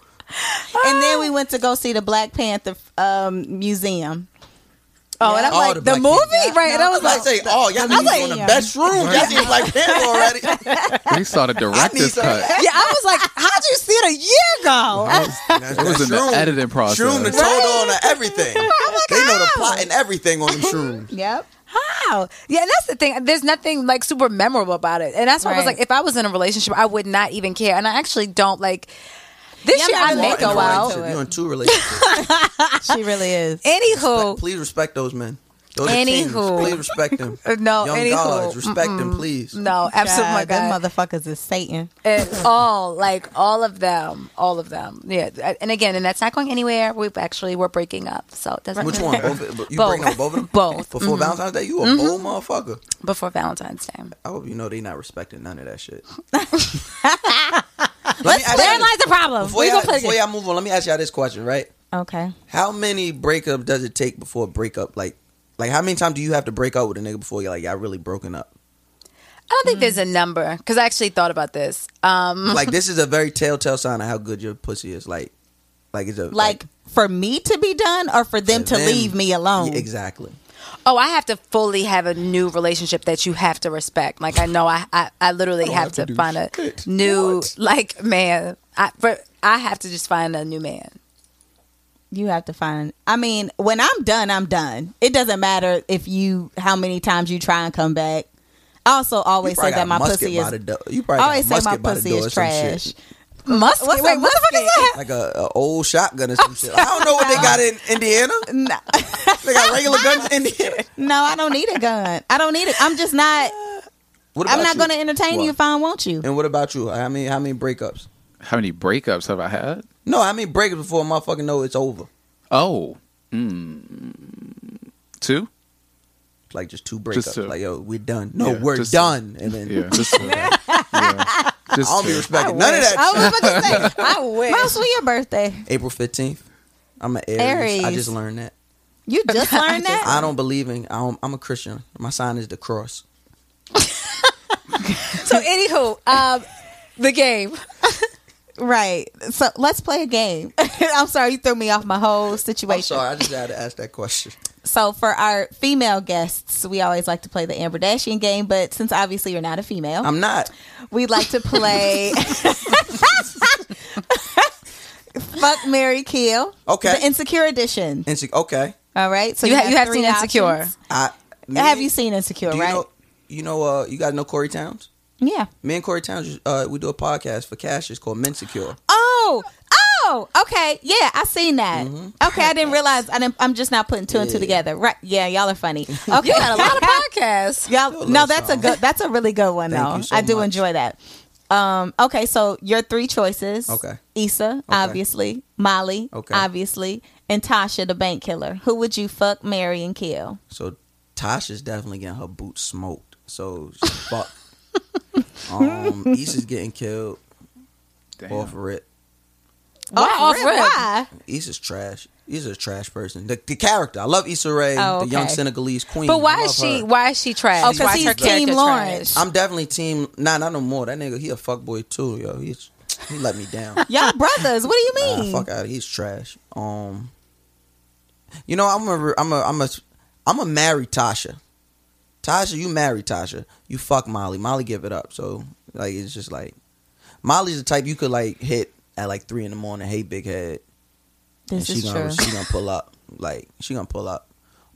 and then we went to go see the Black Panther um, museum. Oh, and I'm All like, the the, movie, kids. right? And I was I like, say, oh, y'all niggas like, on the yeah. best room. Y'all seen Black Panther already? *laughs* We saw the director's some- cut. yeah, I was like, how'd you see it a year ago? That's It was that in the editing process. Shroom the total on everything. they know the how? plot and everything on them shrooms. *laughs* Yep. How? Yeah, and that's the thing. There's nothing like super memorable about it, and that's why I was like, if I was in a relationship, I would not even care. And I actually don't like. This Yeah, year, I'm I not may really go out. it. You're in two relationships. *laughs* She really is. Anywho, Please respect those men. Those are Anywho. kings. Please respect them. *laughs* No, Young anywho. gods, respect them, please. no, absolutely, my God, them motherfuckers is Satan. It's all like all of them, all of them. Yeah, and again, and that's not going anywhere. We've actually we're breaking up, so it doesn't. Which really one? Both, you Both. *laughs* breaking up both of them? Both. Before mm-hmm. Valentine's Day? You a mm-hmm. bold motherfucker. before Valentine's Day. I hope you know they not respecting none of that shit. Let me ask lies the problem. Before y'all, before y'all move on, let me ask y'all this question, right? Okay. How many breakups does it take before a breakup? Like, like how many times do you have to break up with a nigga before you're like, y'all really broken up? I don't think there's a number because I actually thought about this. Um, *laughs* Like, this is a very telltale sign of how good your pussy is. Like, like it's a Like for me to be done or for them to them- leave me alone? Yeah, exactly. Oh, I have to fully have a new relationship that you have to respect. Like I know I I, I literally oh, don't have, have to to, do find a shit. new What? like man. I for, I have to just find a new man. You have to find. I mean, when I'm done, I'm done. It doesn't matter if you how many times you try and come back. I also always say that my pussy is. the. You probably always say my musket by the pussy is or some trash. Shit. Musket. What's Wait, a what the fuck is that? Like a, a old shotgun or some shit. I don't know what they got in *laughs* Indiana. No, *laughs* They got regular guns in Indiana. no, I don't need a gun. I don't need it. I'm just not. What I'm not you? going to entertain What? you if I don't want you. And what about you? How many how many breakups? How many breakups have I had? No, how many breakups before a motherfucker know it's over? Oh, mm, two. Like just two breakups. Just two. Like yo, we're done. No, Yeah, we're just done. And then Yeah, just two. *laughs* yeah. Just I don't be two. respecting none of that. I shit. was about to say, I wish. Mouse, when your birthday? April fifteenth. I'm an Aries. I just learned that. You just learned that? I don't believe in. I don't, I'm a Christian. My sign is the cross. *laughs* So, anywho, um, the game. *laughs* Right. So let's play a game. *laughs* I'm sorry, you threw me off my whole I'm situation. sorry. I just had to ask that question. So for our female guests, we always like to play the Amber Dashian game, but since obviously you're not a female, I'm not. we'd like to play *laughs* Fuck Mary Kill. Okay. The Insecure edition. Inse- okay. All right. So You ha- you have three seen Insecure. options. I me- Have you seen Insecure, you right? Know, you know. Uh, you guys know Corey Towns. Yeah. Me and Corey Towns. Uh, we do a podcast for Cash. It's called Men Secure. Oh, oh, okay, yeah, I seen that. Okay, I didn't realize. I didn't, I'm just not putting two and two Mm-hmm. Together. Right? Yeah, y'all are funny. *laughs* Okay, You got a lot of *laughs* podcasts. y'all. No, that's a good. That's a really good one Thank though. you so I do much. enjoy that. Um. Okay, so your three choices. Okay. Issa, obviously. Molly, Okay. obviously, and Tasha, the bank killer. Who would you fuck, marry, and kill? So Tasha's definitely getting her boots smoked. So she's *laughs* fucked. Um, Issa's getting killed Damn. off rip. Why off rip? rip? Why? Issa's trash. Issa's a trash person. The, the character. I love Issa Rae, Oh, the young. Senegalese queen. But why is she? her. Why is she trash? Oh, 'cause why is he's Team Lawrence. trash? I'm definitely team. Nah, not no more. That nigga, he a fuckboy too, yo. He's he let me down. *laughs* Y'all brothers. What do you Nah, mean? fuck out. He's trash. Um, you know, I'm a, I'm a, I'm a, I'm a marry Tasha. Tasha, you marry Tasha. You fuck Molly. Molly give it up. So like, it's just like, Molly's the type you could like hit at like three in the morning. Hey, big head. this and is gonna, true. She gonna pull up. Like she gonna pull up.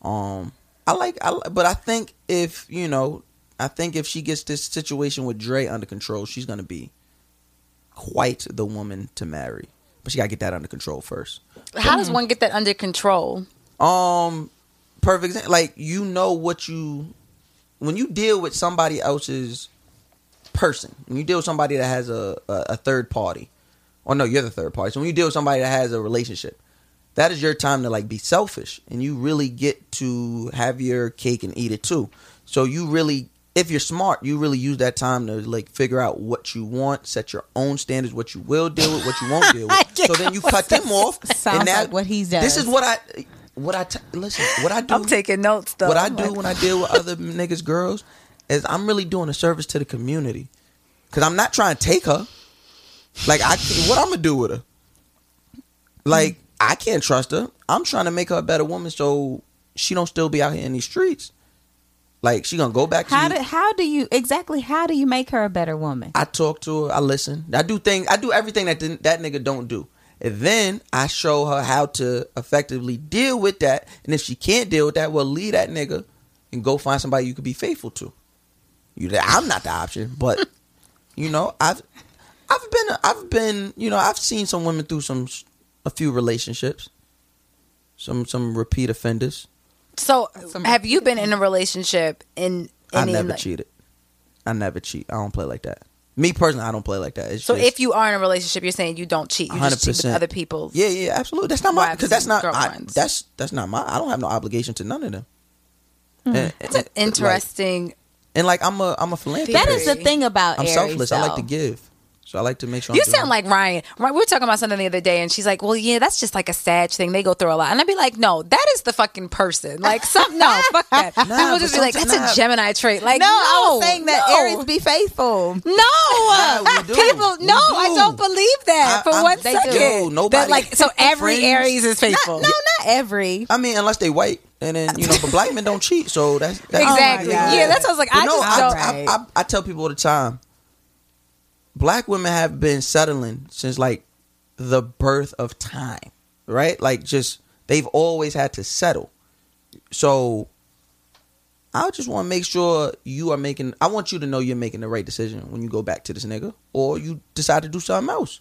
Um, I like, I, but I think if you know, I think if she gets this situation with Dre under control, she's gonna be quite the woman to marry. But she gotta get that under control first. How does one get that under control? Um, perfect. Like you know what you when you deal with somebody else's person. When you deal with somebody that has a a, a third party, or no, you're the third party. So when you deal with somebody that has a relationship, that is your time to like be selfish, and you really get to have your cake and eat it too. So you really. If you're smart, you really use that time to like figure out what you want, set your own standards, what you will deal with, what you won't *laughs* deal with. so then you cut them off. Sounds and that- like what he's does. This is what I, what I t- listen. What I *laughs* do. I'm taking notes though. What I do when I deal with other *laughs* niggas, girls, is I'm really doing a service to the community. Cause I'm not trying to take her. Like I, what I'm gonna do with her? Like mm. I can't trust her. I'm trying to make her a better woman so she don't still be out here in these streets. Like she gonna go back to How you. do how do you exactly how do you make her a better woman? I talk to her. I listen. I do things. I do everything that that nigga don't do. And then I show her how to effectively deal with that. And if she can't deal with that, well, leave that nigga and go find somebody you could be faithful to. You, I'm not the option, but *laughs* you know, I've, I've been, I've been, you know, I've seen some women through some, a few relationships, some, some repeat offenders. So, have you been in a relationship in I any? never like- cheated. I never cheat. I don't play like that. Me personally, I don't play like that. It's So, just, if you are in a relationship, you're saying you don't cheat. You just cheat with 100%. other people. Yeah, yeah, absolutely. That's not my because that's not I, that's that's not my. I don't have no obligation to none of them. Mm. And-. It's an interesting. Like, and like I'm a I'm a philanthropist. That is the thing about I'm Aries, selfless. I like to give, so I like to make sure. You I'm doing- sound like Ryan. Right, we were talking about something the other day, and she's like, "Well, yeah, that's just like a sad thing. They go through a lot." And I'd be like, "No, that is the fucking person. Like, some no, *laughs* fuck that." People but just be like, sometimes- "That's a Gemini trait." Like, No, no, I was saying that no. Aries be faithful. No, Yeah, we *laughs* do. people. We No, I do. don't believe that I- for I- one they second. do. Nobody- That, like, *laughs* so every Friends- Aries is faithful. No, not every. I mean, unless they white, and then you know, but black men don't cheat, so that's, that's Exactly. Oh yeah, that's what I was like. But I no, just I, don't. Right. I, I, I tell people all the time, black women have been settling since like the birth of time, right? Like just they've always had to settle. So I just want to make sure you are making. I want you to know you're making the right decision when you go back to this nigga, or you decide to do something else.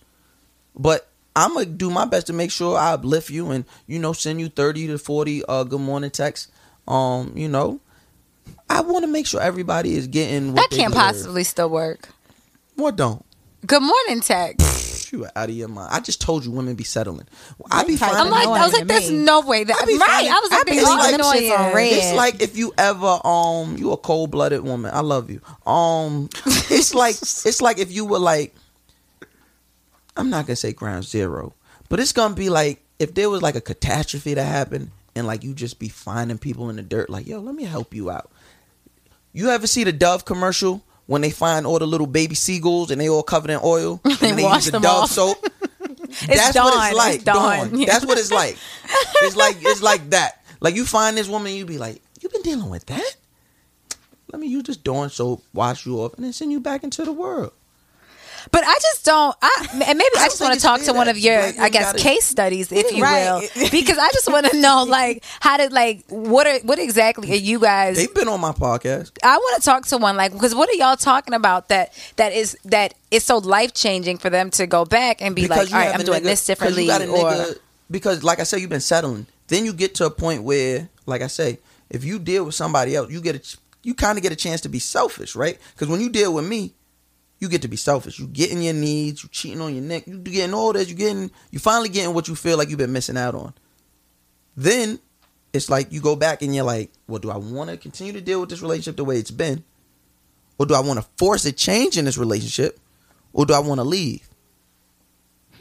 But I'm gonna do my best to make sure I uplift you and you know send you thirty to forty uh good morning texts. Um, you know, I want to make sure everybody is getting what that can't deserve. possibly still work. What don't? Good morning, text. You are out of your mind. I just told you women be settling. I be type finding. I'm like, I was like, there's me. no way that I be right. finding- I was I like, be there's leaving no them way. shits on red. It's like if you ever um you a cold blooded woman. I love you. Um it's like it's like if you were like I'm not gonna say ground zero, but it's gonna be like if there was like a catastrophe that happened and like you just be finding people in the dirt like, yo, let me help you out. You ever see the Dove commercial when they find all the little baby seagulls and they all covered in oil *laughs* and They they wash use the them Dove soap? *laughs* That's what it's like. It's Dawn. Dawn. That's what it's like. It's like it's *laughs* like that. Like you find this woman, you be like, you've been dealing with that? Let me use this Dawn soap, wash you off, and then send you back into the world. But I just don't. *laughs* I and maybe I, don't just want to talk to one that of your, I guess, case studies, if you Right. will, because I just want to know, *laughs* like, how did, like, what are, what exactly are you guys? They've been on my podcast. I want to talk to one, like, because what are y'all talking about that that is that is so life changing for them to go back and be like, you all right, I'm doing nigga- this 'cause differently, You got a or nigga, because, like I said, you've been settling. Then you get to a point where, like I say, if you deal with somebody else, you get a, you kind of get a chance to be selfish, right? Because when you deal with me, you get to be selfish. You getting your needs, you cheating on your neck, you getting all this, you getting, you finally getting what you feel like you've been missing out on. Then it's like you go back and you're like, well, do I want to continue to deal with this relationship the way it's been, or do I want to force a change in this relationship, or do I want to leave?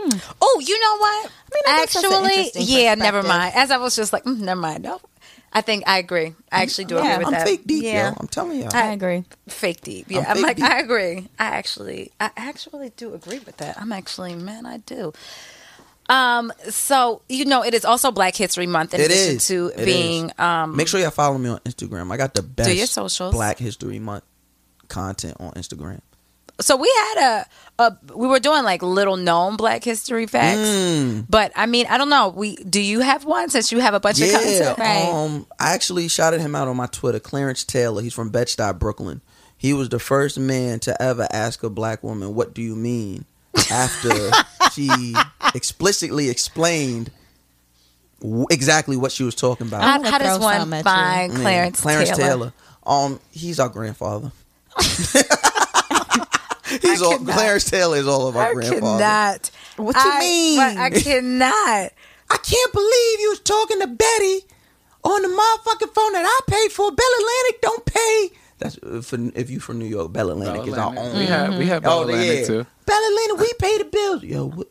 Hmm. oh, you know what? mean, I guess that's an actually, yeah, never mind. As I was just like, mm, never mind. No, I think I agree. I actually do Yeah, agree with I'm that. fake deep, yeah. yo. I'm telling you. I agree. fake deep. Yeah, I'm I'm, like, deep. I agree. I actually, I actually do agree with that. I'm actually, man, I do. Um, so you know, it is also Black History Month in It addition is. to It being is. um Make sure y'all follow me on Instagram. I got the best your socials. Black History Month content on Instagram. So we had a, a we were doing like little known Black History facts. Mm. But I mean, I don't know. We do you have one since you have a bunch of Yeah, content? um, I actually shouted him out on my Twitter. Clarence Taylor. He's from Bed Stuy, Brooklyn. He was the first man to ever ask a black woman, "What do you mean?" After *laughs* she explicitly explained w- exactly what she was talking about. How, gonna how does one some find Clarence, Clarence Taylor? Taylor. Um, he's our grandfather. *laughs* *laughs* he's all cannot. Clarence Taylor is all of our I grandfather. cannot. What do you I- mean? I cannot. I can't believe you was talking to Betty on the motherfucking phone that I paid for. Bell Atlantic don't pay. That's uh, for if you from New York. Bell Atlantic is our Atlantic. own. We have we have Bell Oh, Atlantic yeah. too. Bell Atlantic, we pay the bills. Yo, what,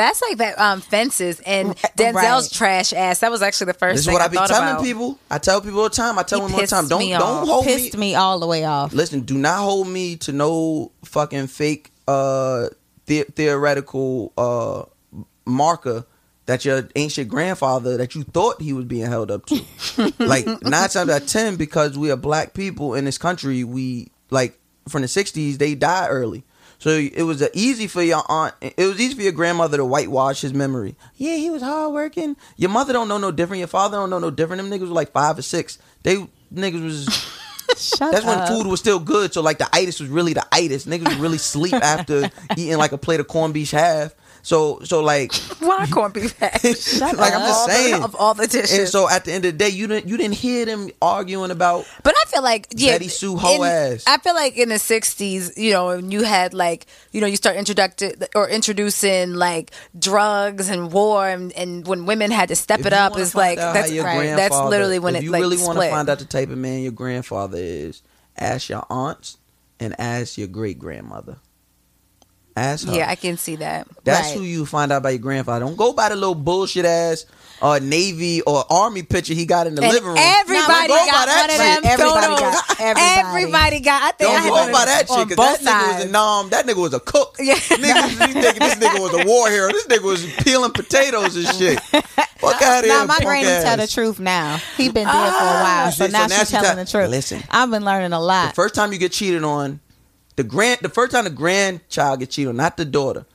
That's like that um fences and Denzel's Right. trash ass. That was actually the first this is thing what I, I be telling about. people. I tell people all the time. I tell He them all the time. Don't me don't off. hold Pissed me all the way off. Listen, do not hold me to no fucking fake uh the- theoretical uh marker that your ancient grandfather that you thought he was being held up to. *laughs* like nine times out of ten, because we are black people in this country, we like from the sixties they die early. So it was easy for your aunt. It was easy for your grandmother to whitewash his memory. Yeah, he was hardworking. Your mother don't know no different. Your father don't know no different. Them niggas was like five or six. They niggas was *laughs* Shut that's when food was still good. So like the itis was really the itis. Niggas would really sleep *laughs* after eating like a plate of corned beef half. So so like *laughs* Why corned beef hash? like I'm just All the- saying. of all the dishes. And so at the end of the day, you didn't you didn't hear them arguing about But I feel like yeah, Betty Sue in- ass. I feel like in the '60s, you know, when you had like, you know, you start introduced or introducing like drugs and war, and, and when women had to step If it up, it's like that's right. That's literally when if it you like really want to find out the type of man your grandfather is, ask your aunts and ask your great grandmother. Ask her. yeah, I can see that. That's Right. who you find out by your grandfather. Don't go by the little bullshit ass uh, Navy or Army picture he got in the And living room. everybody Don't go got one of shit. them Everybody photos. got- everybody. Everybody got. I think I Don't had go one by that them shit because that nigga was a sides. nom. That nigga was a cook. Yeah. Niggas be thinking this nigga was a war hero. This nigga was peeling potatoes and shit. *laughs* Fuck out of here. Now my punk granny tell the truth now. He been dead for a while, so So now now she's she tell- telling the truth. Listen. I've been learning a The lot. first time you get cheated on, the grand, the first time the grandchild get cheated on, not the daughter.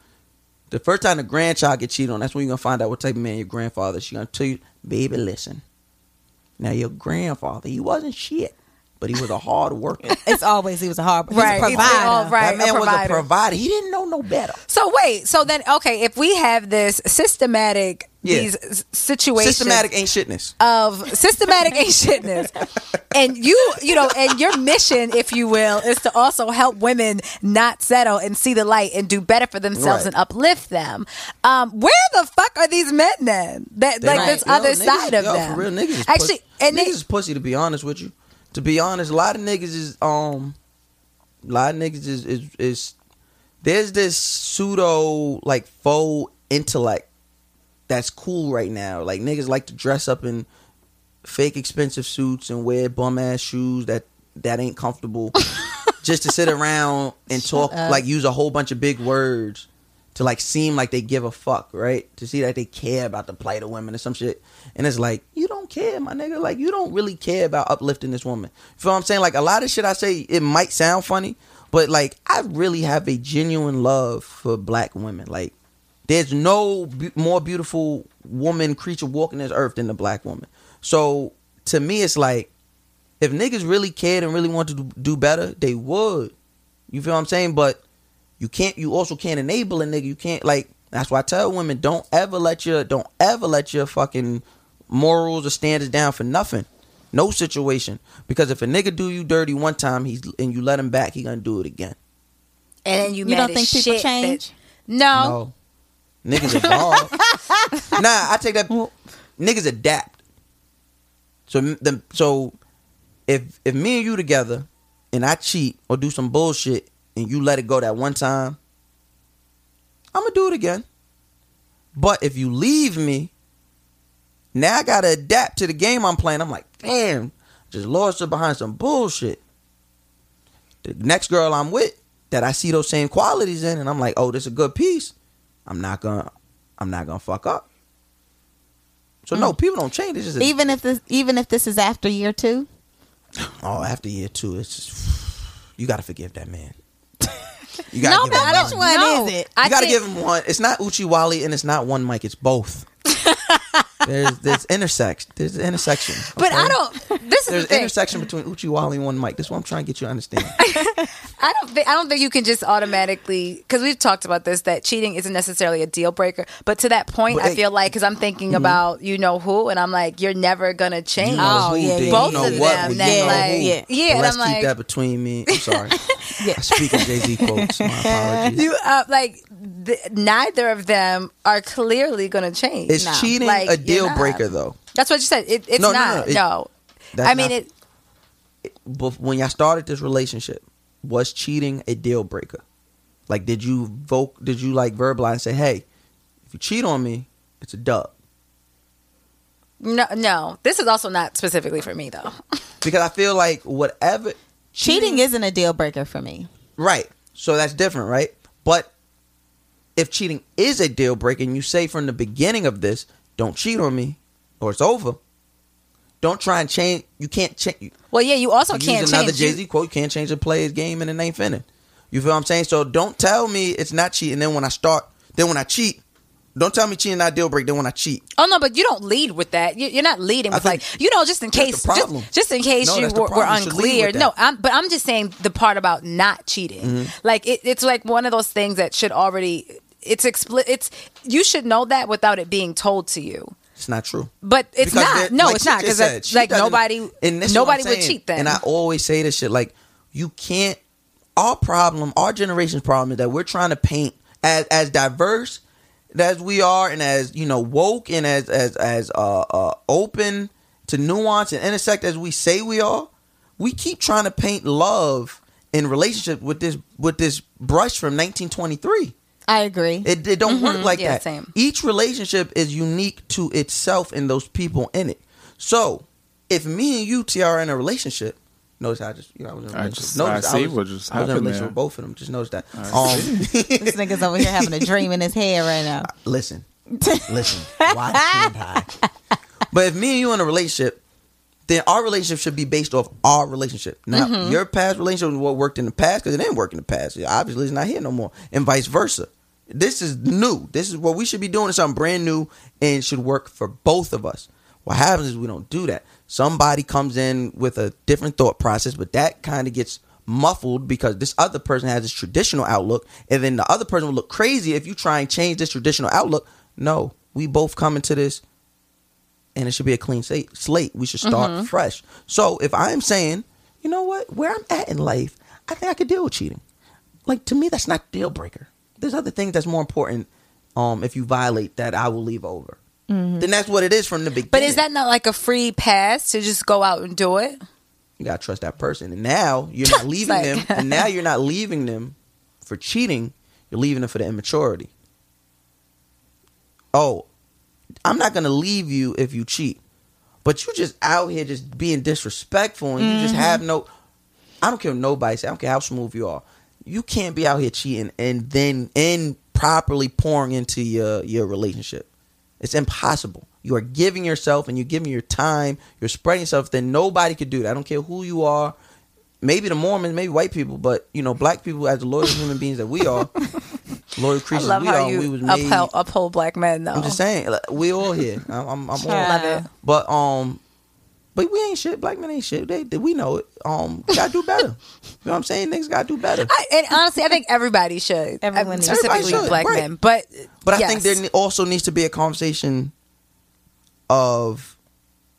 The first time the grandchild get cheated on, that's when you're gonna find out what type of man your grandfather. is. She gonna tell you, baby, listen. Now your grandfather, he wasn't shit, but he was a hard worker. *laughs* It's always he was a hard worker. Right, a he's provider. all right. that man a was a provider. provider. He didn't know no better. So wait, so then okay, if we have this systematic Yeah. these situations Systematic ain't shitness. of systematic *laughs* ain't shitness, and you you know, and your mission, if you will, is to also help women not settle and see the light and do better for themselves Right. and uplift them. Um, where the fuck are these men then? That They like don't- this yo, other niggas- side of yo, them? For real, niggas is Actually, pussy. and niggas they, is pussy. To be honest with you, to be honest, a lot of niggas is um, a lot of niggas is is, is there's this pseudo like faux intellect that's cool right now. Like niggas like to dress up in fake expensive suits and wear bum ass shoes that that ain't comfortable *laughs* just to sit around and talk like use a whole bunch of big words to like seem like they give a fuck, right? To see that they care about the plight of women or some shit. And it's like, you don't care, my nigga. Like you don't really care about uplifting this woman. You feel what I'm saying? Like a lot of shit I say, it might sound funny, but like I really have a genuine love for black women. Like there's no be- more beautiful woman creature walking this earth than the black woman. So to me, it's like if niggas really cared and really wanted to do better, they would. You feel what I'm saying? But you can't. You also can't enable a nigga. You can't like. That's why I tell women don't ever let your don't ever let your fucking morals or standards down for nothing. No situation. Because if a nigga do you dirty one time, he's and you let him back, he gonna do it again. And then you, You don't as think people shit that- change? no. No. Niggas *laughs* evolve. nah, I take that. Niggas adapt. So the so if if me and you together and I cheat or do some bullshit and you let it go that one time, I'm gonna do it again. But if you leave me, now I gotta adapt to the game I'm playing. I'm like, damn, just lost her behind some bullshit. The next girl I'm with that I see those same qualities in, and I'm like, oh, this is a good piece. I'm not gonna, I'm not gonna fuck up. So no, mm. people don't change. It's just a, Even if this, even if this is after year two, *sighs* oh, after year two, it's just *sighs* you gotta forgive that man. *laughs* You gotta but I give don't. him one no. is it? I You gotta give him one. It's not Oochie Wally and it's not one Mic. It's both. There's there's intersection. There's an intersection. But? I don't. This is There's the thing. intersection between Oochie Wally and one mic. This is what I'm trying to get you to understand. *laughs* I don't think I don't think you can just automatically because we've talked about this that cheating isn't necessarily a deal breaker. But to that point, But, I hey, feel like because I'm thinking about you know who, and I'm like, you're never gonna change. You know who, yeah, then Both you know of what, them, well, that, you know like- who. yeah. Yeah, But let's I'm keep like- that between me. I'm sorry. *laughs* yeah. Speaking Jay Z quotes, my *laughs* apologies. You uh, like th- neither of them are clearly gonna change. Is No. cheating Like, a deal breaker though? That's what you said. It, it's No, no, not. no, No, it- that's I mean not- it. But when y'all started this relationship, was cheating a deal breaker? Like, did you vote? Did you like verbalize and say, "Hey, if you cheat on me, it's a dub"? No, no. This is also not specifically for me though. *laughs* Because I feel like whatever cheating isn't a deal breaker for me. Right. So that's different, right? But if cheating is a deal breaker and you say from the beginning of this, don't cheat on me or it's over. Don't try and change. You can't change. Well, yeah, you also can't use another change. Jay Z quote, you can't change a player's game and it ain't finna. You feel what I'm saying? So don't tell me it's not cheating. Then when I start, then when I cheat, don't tell me cheating not deal break. Then when I cheat, Oh no, but you don't lead with that. You, you're not leading with like you know, just in case, problem. just, just in case No, you were, were problem. You unclear. No. I'm, but I'm just saying the part about not cheating. Mm-hmm. Like it, it's like one of those things that should already. It's expli- It's you should know that without it being told to you. it's not true. But it's Because not. No, like it's not because said, like nobody, nobody would cheat then. And I always say this shit like, you can't. Our problem, our generation's problem, is that we're trying to paint as as diverse as we are, and as you know, woke and as as as uh, uh open to nuance and intersect as we say we are. We keep trying to paint love in relationship with this with this brush from 1923. I agree. It, it don't work like Mm-hmm. Yeah, that. same. Each relationship is unique to itself and those people in it. So, if me and you, T, are in a relationship, notice how I just, you know, I was in a I relationship. just- notice I see was, what just I was in a relationship there. with both of them. Just notice that. I Um, *laughs* this nigga's over here having a dream in his head right now. listen, listen. Why can't *laughs* I? But if me and you in a relationship, then our relationship should be based off our relationship. Now, Mm-hmm. your past relationship was what worked in the past because it didn't work in the past. Obviously, it's not here no more, and vice versa. This is new. This is what we should be doing. Is something brand new and should work for both of us. What happens is we don't do that. Somebody comes in with a different thought process, but that kind of gets muffled because this other person has this traditional outlook, and then the other person will look crazy if you try and change this traditional outlook. No, we both come into this and it should be a clean slate. slate. We should start mm-hmm. fresh. So if I'm saying, you know what, where I'm at in life, I think I could deal with cheating. Like to me, that's not deal breaker. There's other things that's more important. Um, if you violate that, I will leave over. Then that's what it is from the beginning. but is that not like a free pass to just go out and do it? you gotta trust that person? And now you're not *laughs* leaving like- them. And now you're not leaving them for cheating. You're leaving them for the immaturity. Oh, I'm not gonna leave you if you cheat. But you just out here just being disrespectful and you just have no I don't care what nobody say, I don't care how smooth you are. You can't be out here cheating and then and properly pouring into your your relationship. It's impossible. You are giving yourself and you're giving your time, you're spreading yourself, then nobody could do that. I don't care who you are. Maybe the Mormons, maybe white people, but you know, black people as loyal human beings that we are, *laughs* loyal I love we how are, you we was made uphold, uphold black men, though. I'm just saying, like, we all here. I'm, I'm, I'm all, Love it. but um, but we ain't shit. Black men ain't shit. They, they we know it. Um, gotta do better. *laughs* you know what I'm saying? Niggas gotta do better. I, and honestly, I think everybody should. Everyone Uh, needs- specifically should, black right. men. But But I think there also needs to be a conversation of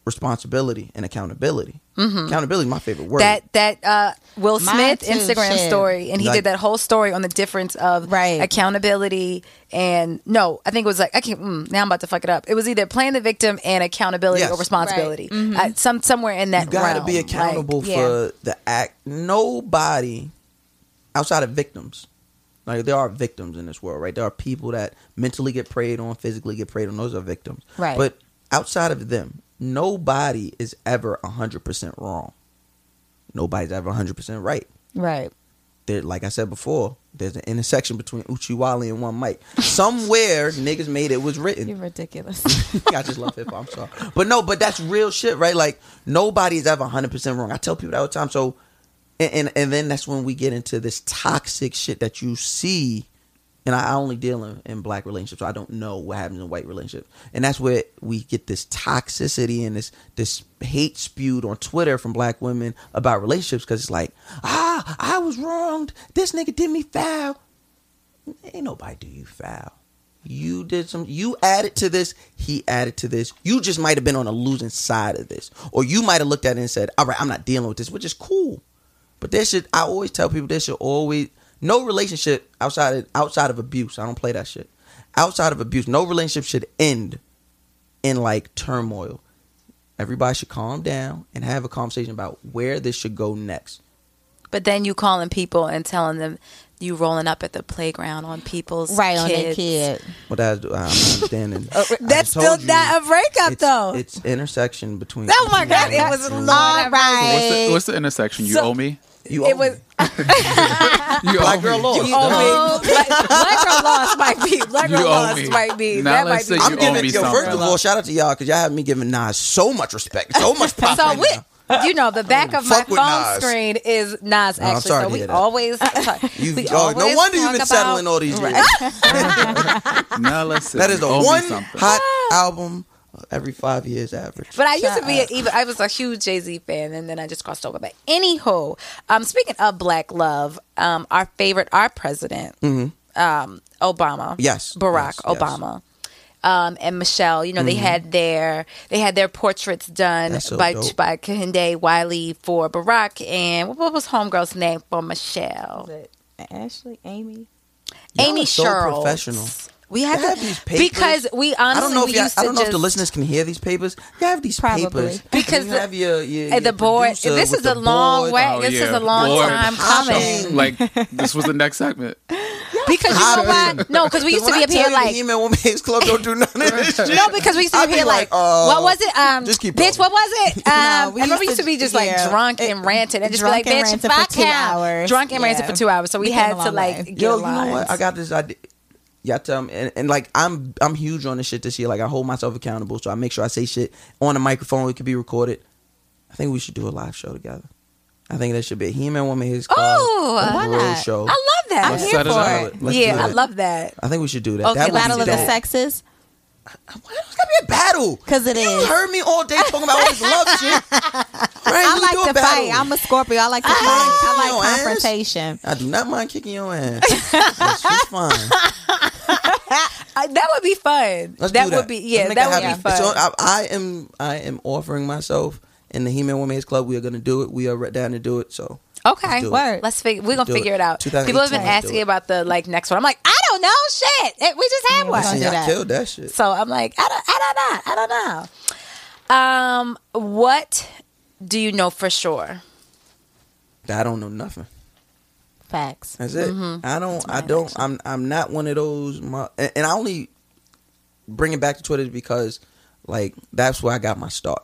responsibility and accountability. Accountability, my favorite word. that that uh, Will Smith too, Instagram shit. story, and he Like- did that whole story on the difference of Right. accountability and no, I think it was like I can't. Mm, now I'm about to fuck it up. It was either playing the victim and accountability Yes. or responsibility. Right. Mm-hmm. Uh, some somewhere in that you gotta realm. be accountable Like, yeah. for the act. Nobody outside of victims. Like there are victims in this world, right? There are people that mentally get preyed on, physically get preyed on. Those are victims, Right. But outside of them, nobody is ever hundred percent wrong. Nobody's ever hundred percent right. Right. There, like I said before, there's an intersection between Oochie Wally and one Mic. Somewhere *laughs* niggas made it was written. You're ridiculous. *laughs* I just love hip hop. I'm sorry, but no, but that's real shit, right? Like nobody's ever 100 percent wrong. I tell people that all the time. So, and, and and then that's when we get into this toxic shit that you see. And I only deal in, in black relationships. So I don't know what happens in white relationships, and that's where we get this toxicity and this this hate spewed on Twitter from black women about relationships because it's like, ah, I was wronged. This nigga did me foul. Ain't nobody do you foul. You did some. You added to this. He added to this. You just might have been on a losing side of this, or you might have looked at it and said, "All right, I'm not dealing with this," which is cool. But there should. I always tell people there should always no relationship outside of, outside of abuse. I don't play that shit. Outside of abuse, no relationship should end in like turmoil. Everybody should calm down and have a conversation about where this should go next. But then you calling people and telling them you rolling up at the playground on people's right on their kid. What *laughs* that's I'm understanding. Uh, That's still you, not a breakup, it's, though. It's intersection between. Oh my God, it was Lord All have mercy. right. What's the, what's the intersection? You So- owe me. You It was me. *laughs* You Black girl lost. You owe me. Black, Black girl lost might be. Black girl lost might be. Now that let's might be. say I'm giving me yo. First of all, shout out to y'all because y'all have me giving Nas so much respect, so much pop. So right we, now. you know, the back oh, of my phone Nas. screen is Nas. No, I'm Actually, sorry so to we hear that. always. *laughs* You, we oh, no wonder you've talk been settling all these years. *laughs* Now let's say That is the you one something. hot album every five years average. But I used to be a, even. I was a huge Jay Z fan, and then I just crossed over. But anywho, um, speaking of Black love, um, our favorite, our president, um, Obama, Mm-hmm. Yes, Barack yes, yes. Obama. Um, and Michelle, you know, they had their they had their portraits done Mm-hmm. So by dope. by Kehinde Wiley for Barack, and what, what was homegirl's name for Michelle? Ashley, Amy. Y'all Amy are so professional. We had Y'all to have these papers. because we honestly I don't know if we y'all, I don't know if the listeners can hear these papers. You have these Probably. papers *laughs* Because you the- have your, your, and the board. This is a long board. way. Oh, this is a long Boy, time coming. *laughs* Like this was the next segment. *laughs* Because you know why? No, because we used to be up here tell you the like. He-Man Woman Haters Club don't do none of this shit. No, because we used to be be here like, uh, what was it? Um, just keep bitch, what was it? Um, No, I we remember we used used to be to- just like drunk and It- ranting and just be like, and bitch, for fuck two him. hours. Drunk and ranting for two hours. So we We had to like way. get Yo, you know what? I got this idea. Yeah, tell me, and, and like I'm, I'm huge on this shit this year. Like I hold myself accountable, so I make sure I say shit on a microphone. It could be recorded. I think we should do a live show together. I think that should be a He-Man Woman His Oh, why real not? show. I love that. Let's I'm here for it. Let's yeah, I love that. I think we should do that. Okay, that Battle of the. Sexes. Uh, why it's gotta be a battle? 'Cause it you is. heard me all day talking about all this love *laughs* shit. Right? I like to battle. fight. I'm a Scorpio. I like to fight. I like ass. confrontation. I do not mind kicking your ass. That's just *laughs* fine. I, that would be fun. Let's that do that. would be yeah. That would happen. be fun. So I, I am I am offering myself in the He-Man Women's Club. We are going to do it. We are down to do it. So Okay, Let's do it. word. Let's figure. We're gonna figure it. it out. People have been asking about the like next one. I'm like, I don't know. Shit, It- we just had one. gonna listen, do y'all that. killed that shit. So I'm like, I don't, I don't know. I don't know. Um, what do you know for sure? I don't know nothing. Facts. That's it. Mm-hmm. I don't. I don't. I'm. I'm not one of those. My, and, and I only. bring it back to Twitter because like that's where I got my start.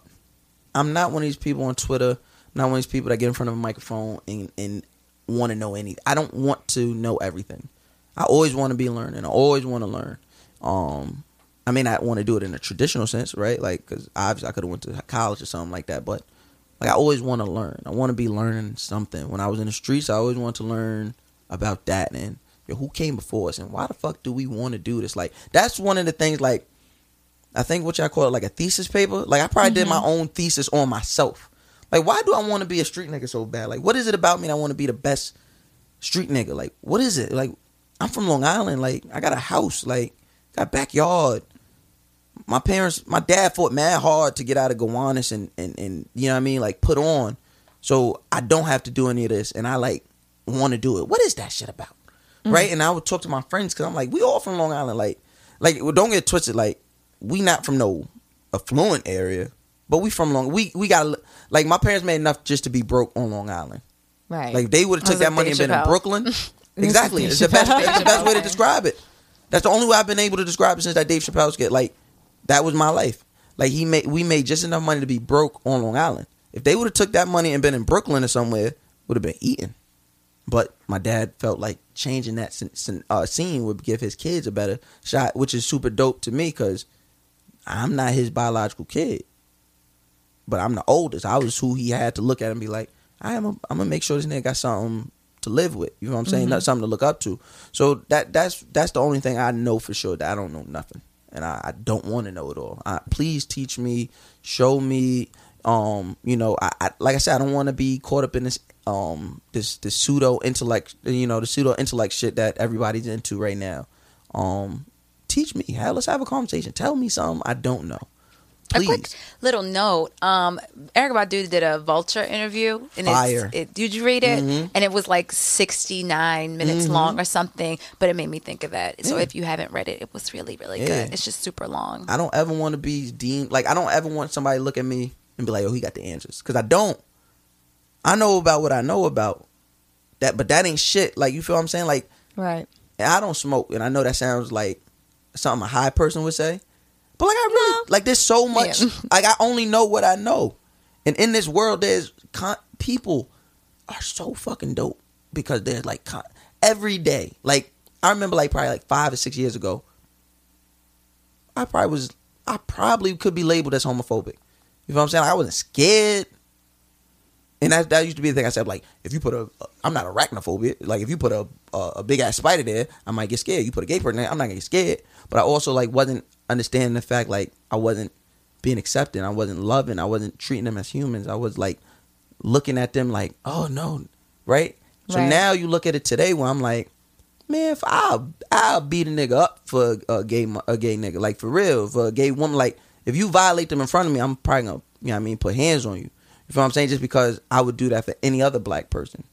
I'm not one of these people on Twitter. Not one of these people that get in front of a microphone and, and want to know anything. I don't want to know everything. I always want to be learning. I always want to learn. Um, I may not want to do it in a traditional sense, right? Like, because obviously I could have went to college or something like that, but like I always want to learn. I want to be learning something. When I was in the streets, I always wanted to learn about that and yo, who came before us and why the fuck do we want to do this? Like, that's one of the things. Like, I think what y'all call it, like a thesis paper. Like, I probably did my mm-hmm. own thesis on myself. Like, why do I want to be a street nigga so bad? Like, what is it about me that I want to be the best street nigga? Like, what is it? Like, I'm from Long Island. Like, I got a house. Like, got backyard. My parents, my dad fought mad hard to get out of Gowanus and, and, and, you know what I mean? Like, put on. So I don't have to do any of this. And I, like, want to do it. What is that shit about? Right? And I would talk to my friends because I'm like, we all from Long Island. Like, like, well, don't get twisted. Like, we not from no affluent area, but we from Long. We we got like my parents made enough just to be broke on Long Island. Right. Like they would have took that money and been in Brooklyn. *laughs* exactly. It's the best. It's the best way to *laughs* describe it. That's the only way I've been able to describe it since that Dave Chappelle skit. Like that was my life. Like he made we made just enough money to be broke on Long Island. If they would have took that money and been in Brooklyn or somewhere, would have been eating. But my dad felt like changing that uh, scene would give his kids a better shot, which is super dope to me because I'm not his biological kid, but I'm the oldest. I was who he had to look at and be like, I am. A, I'm gonna make sure this nigga got something to live with. You know what I'm saying? Not something to look up to. So that that's that's the only thing I know for sure that I don't know nothing, and I, I don't want to know it all. I, please teach me, show me. Um, you know, I, I like I said, I don't want to be caught up in this um this this pseudo intellect, you know, the pseudo intellect shit that everybody's into right now. Um, teach me. Hell, let's have a conversation. Tell me something I don't know. A quick little note. Um, Erykah Badu did a Vulture interview, and Fire. it's, it, did you read it? And it was like sixty nine minutes long or something, but it made me think of that. So Yeah. if you haven't read it, it was really really Yeah. good. It's just super long. I don't ever want to be deemed like I don't ever want somebody to look at me and be like, "Oh, he got the answers," because I don't. I know about what I know about that, but that ain't shit. Like you feel what I'm saying? Like, Right. and I don't smoke, and I know that sounds like something a high person would say, but like I really like there's so much. Yeah. Like I only know what I know, and in this world, there's con- people are so fucking dope because they're like con- every day. Like I remember, like probably like five or six years ago, I probably was, I probably could be labeled as homophobic. You know what I'm saying? Like, I wasn't scared. And that, that used to be the thing I said, like, if you put a, I'm not arachnophobia. Like, if you put a, a, a big ass spider there, I might get scared. You put a gay person there, I'm not gonna get scared. But I also, like, wasn't understanding the fact, like, I wasn't being accepting. I wasn't loving. I wasn't treating them as humans. I was, like, looking at them like, oh, no. Right? So Right. now you look at it today where I'm like, man, if I'll, I'll beat a nigga up for a gay, a gay nigga. Like, for real. For a gay woman, like, if you violate them in front of me, I'm probably gonna, you know what I mean, put hands on you. You feel what I'm saying? Just because I would do that for any other black person.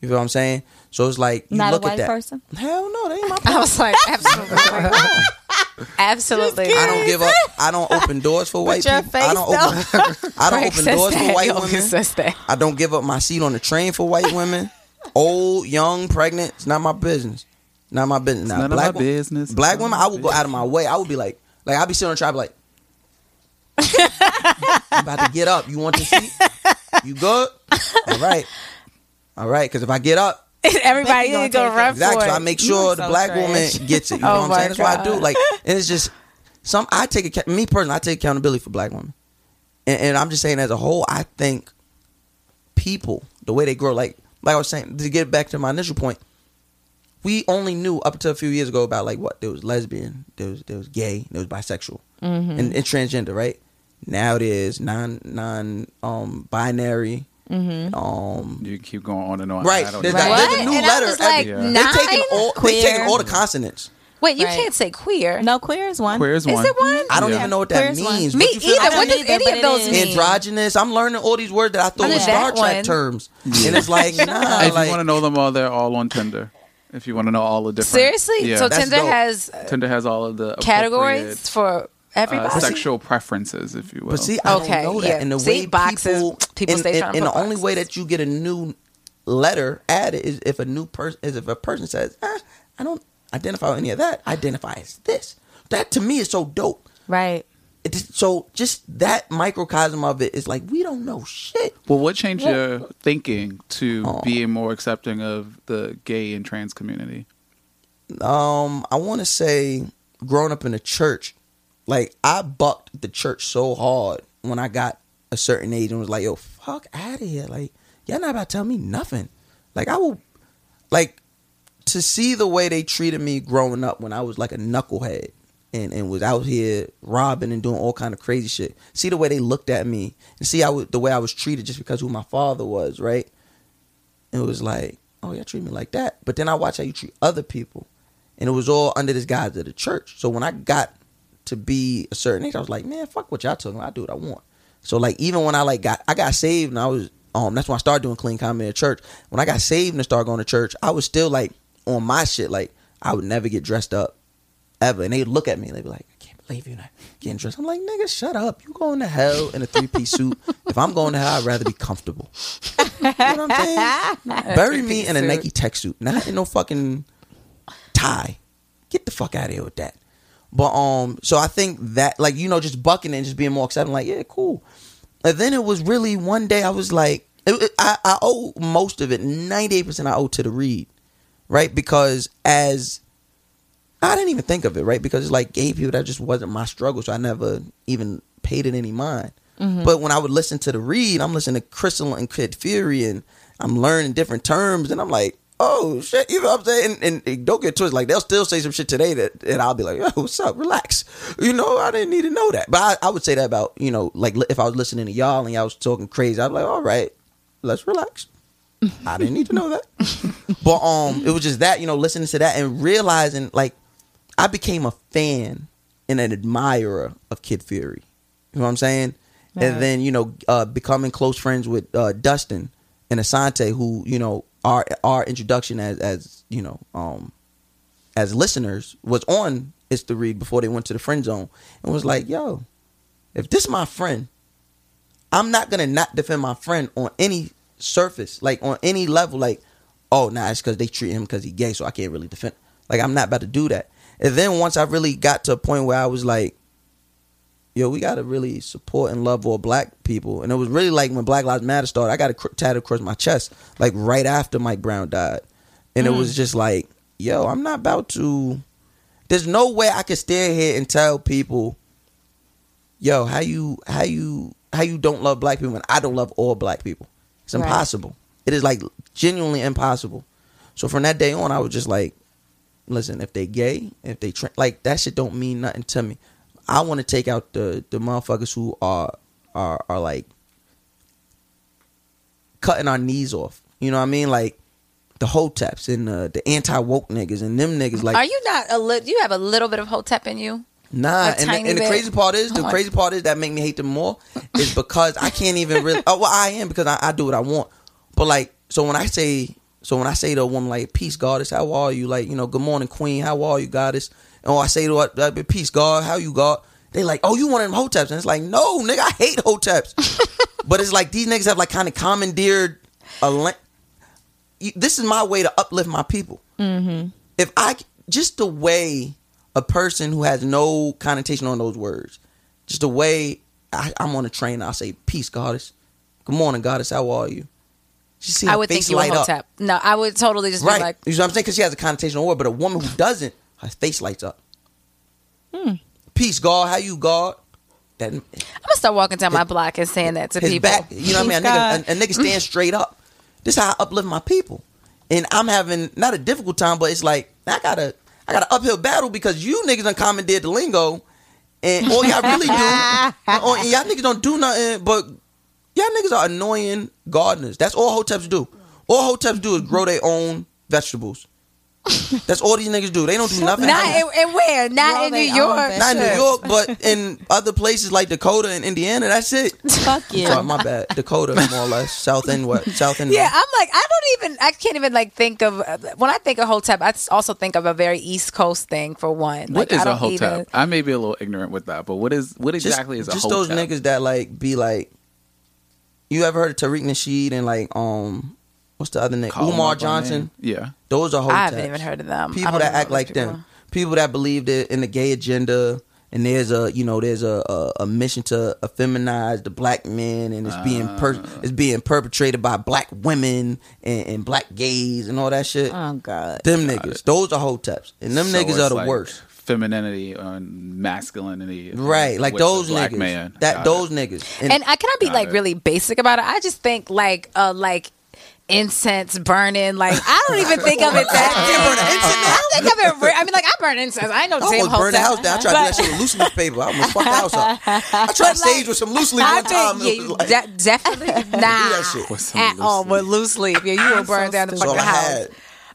You feel what I'm saying? So it's like you Not a look white at that. person? Hell no, that ain't my *laughs* I was like, absolutely, *laughs* absolutely. I don't give up. I don't open doors for white your people. I don't open. *laughs* I don't open says doors for white He women. says. I don't give up my seat on the train for white women. Old, young, pregnant. It's not my business. Not my business. Now, none of black my wo- business. Black women, I would go out of my way. I would be like, like I'd be sitting on the track, like, *laughs* I'm about to get up. You want to see? You good? All right. All right. Because if I get up, *laughs* Everybody gonna to go take run Exactly. for So I make sure the so black trash. woman gets it. You *laughs* know Oh what I'm saying? That's what I do. Like, and it's just some. I take me personally. I take accountability for black women, and, and I'm just saying as a whole. I think people the way they grow, like like I was saying, to get back to my initial point, we only knew up until a few years ago about like what there was lesbian, there was there was gay, there was bisexual, mm-hmm. and, and transgender, right? Now it is non non um binary. Um, You keep going on and on. Right. I don't There's, know. there's What? a new And I letter. was like, every- nine? they taking all they taking Queer. all the consonants. Wait, you Right. can't say queer. No, queer is one. Queer is one. Is it one? I don't Yeah. even know what that Queer's means. Me but you feel either. like What does any of those mean? androgynous. I'm learning all these words that I thought I was knew Star Trek one. terms, and it's like, nah, *laughs* if you want to know them all, they're all on Tinder. If you want to know all the different. Seriously? Yeah. So That's Tinder dope. has uh, Tinder has all of the categories for appropriate, everybody. uh, sexual preferences, if you will. But see, I Okay, don't know that. yeah. And the See, way boxes, people, people and, stay and- trying and put the only way that you get a new letter added is if a new person is if a person says, ah, I don't identify with any of that. I identify as this. that to me is so dope. Right. It just- so just that microcosm of it is like we don't know shit. Well, what changed your thinking to Oh. being more accepting of the gay and trans community? Um, I want to say growing up in a church, like I bucked the church so hard when I got a certain age and was like, "Yo, fuck out of here!" Like y'all not about to tell me nothing. Like I will, like to see the way they treated me growing up when I was like a knucklehead and, and was out here robbing and doing all kind of crazy shit. See the way they looked at me and see how the way I was treated just because who my father was, right? It was like, oh, y'all treat me like that. But then I watch how you treat other people. And it was all under this guise of the church. So when I got to be a certain age, I was like, man, fuck what y'all talking about. I do what I want. So like even when I like got I got saved and I was um that's when I started doing clean comedy at church. When I got saved and started going to church, I was still like on my shit. Like I would never get dressed up ever. And they'd look at me and they'd be like, I can't believe you're not getting dressed. I'm like, nigga, shut up. You going to hell in a three piece suit. If I'm going to hell, I'd rather be comfortable. You know what I'm saying? *laughs* Bury me in a. Nike tech suit, not in no fucking tie. Get the fuck out of here with that. But um, so I think that like you know just bucking it and just being more accepting, like yeah, cool. And then it was really one day I was like, it, it- I, I owe most of it, ninety eight percent I owe to the read, right? Because as I didn't even think of it, right? Because it's like gay people that just wasn't my struggle, so I never even paid it any mind. But when I would listen to the read, I'm listening to Crissle and Kid Fury, and I'm learning different terms, and I'm like, oh shit, you know what I'm saying? And, and, and don't get twisted, like they'll still say some shit today that, and I'll be like, yo, what's up? Relax, you know, I didn't need to know that. But I, I would say that about you know, like if I was listening to y'all and y'all was talking crazy, I'd be like, all right, let's relax. I didn't need to know that. *laughs* but um, it was just that you know, listening to that and realizing like I became a fan and an admirer of Kid Fury. You know what I'm saying? And then you know, uh, becoming close friends with uh, Dustin and Asante, who you know, our our introduction as as you know, um, as listeners was on It's the Read before they went to the friend zone, and was like, yo, if this my friend, I'm not gonna not defend my friend on any surface, like on any level, like, oh, nah, it's because they treat him because he gay, so I can't really defend. Like, I'm not about to do that. And then once I really got to a point where I was like, yo, we gotta really support and love all black people. And it was really like when Black Lives Matter started, I got a cr- tattoo across my chest, like right after Mike Brown died. And it was mm. just like, yo, I'm not about to. There's no way I could stand here and tell people, yo, how you how you how you don't love black people and I don't love all black people. It's Right. impossible. It is like genuinely impossible. So from that day on, I was just like, listen, if they gay, if they tra- like that shit don't mean nothing to me. I want to take out the the motherfuckers who are are are like cutting our knees off. You know what I mean? Like the hoteps and the, the anti woke niggas and them niggas. Like Are you not a little? You have a little bit of hotep in you. Nah, and the, and the crazy part is, oh the Oh crazy part is that make me hate them more is *laughs* because I can't even really. Oh, well, I am because I, I do what I want. But like, so when I say, so when I say to a woman like, "Peace, goddess, how are you?" Like, you know, "Good morning, queen, how are you, goddess?" And I say to uh, "Peace, God, how you, God?" They like, "Oh, you one of them hoteps?" And it's like, no, nigga, I hate hoteps. *laughs* but it's like these niggas have like kind of commandeered a. le- This is my way to uplift my people if I just the way a person who has no connotation on those words, just the way I, I'm on a train, I'll say, "Peace, goddess. Good morning, goddess. How are you?" She see I would face think you light up, hotep. No, I would totally just right? be like, you know what I'm saying? Because she has a connotation on word, but a woman who doesn't, her face lights up. Hmm. Peace, God. How you, God? That I'm gonna start walking down my block and saying that to his people. back. You know what I mean? A nigga, a, a nigga stand *laughs* straight up. This is how I uplift my people. And I'm having not a difficult time, but it's like I gotta I gotta uphill battle because you niggas done commandeered the lingo, and all y'all really do, and all- and y'all niggas don't do nothing. But y'all niggas are annoying gardeners. That's all hoteps do. All hoteps do is grow their own vegetables. *laughs* That's all these niggas do. They don't do nothing. Not in, in where? Not Grow in New own York. Not in New York, but *laughs* in other places like Dakota and Indiana. That's it. Fuck you. Sorry, my bad. Dakota, more or less. *laughs* South end, what? South end. Yeah, I'm like, I don't even, I can't even like think of when I think of hotep. I also think of a very East Coast thing for one. What Like, is I a don't hotep? even- I may be a little ignorant with that, but what is what Just- exactly is a just hotep? those niggas that like be like. You ever heard of Tariq Nasheed and like um, what's the other name? Call 'em Umar Johnson. name. Yeah. Those are hoteps. I haven't even heard of them. People that act like people. them. people that believe that in the gay agenda and there's a you know there's a, a, a mission to effeminize the black men and it's being per, it's being perpetrated by black women and, and black gays and all that shit. Oh God. them niggas, those are hoteps, and them So niggas are the like worst. Femininity and masculinity. Right, like those black niggas. Man. That Got those it. niggas. And I cannot be Got like it. really basic about it. I just think like uh like incense burning. Like I don't even think of it that. I think of it. Re- I mean, like I burn incense. I know no I damn almost burned the house down. I tried to do that shit with loose leaf paper. I almost fucked the house up. I tried to stage with some loose leaf I one time. yeah, It was you like- de- definitely *laughs* nah shit. With some at loose all leaf. with loose leaf. Yeah, you will burn down the That's all fucking house.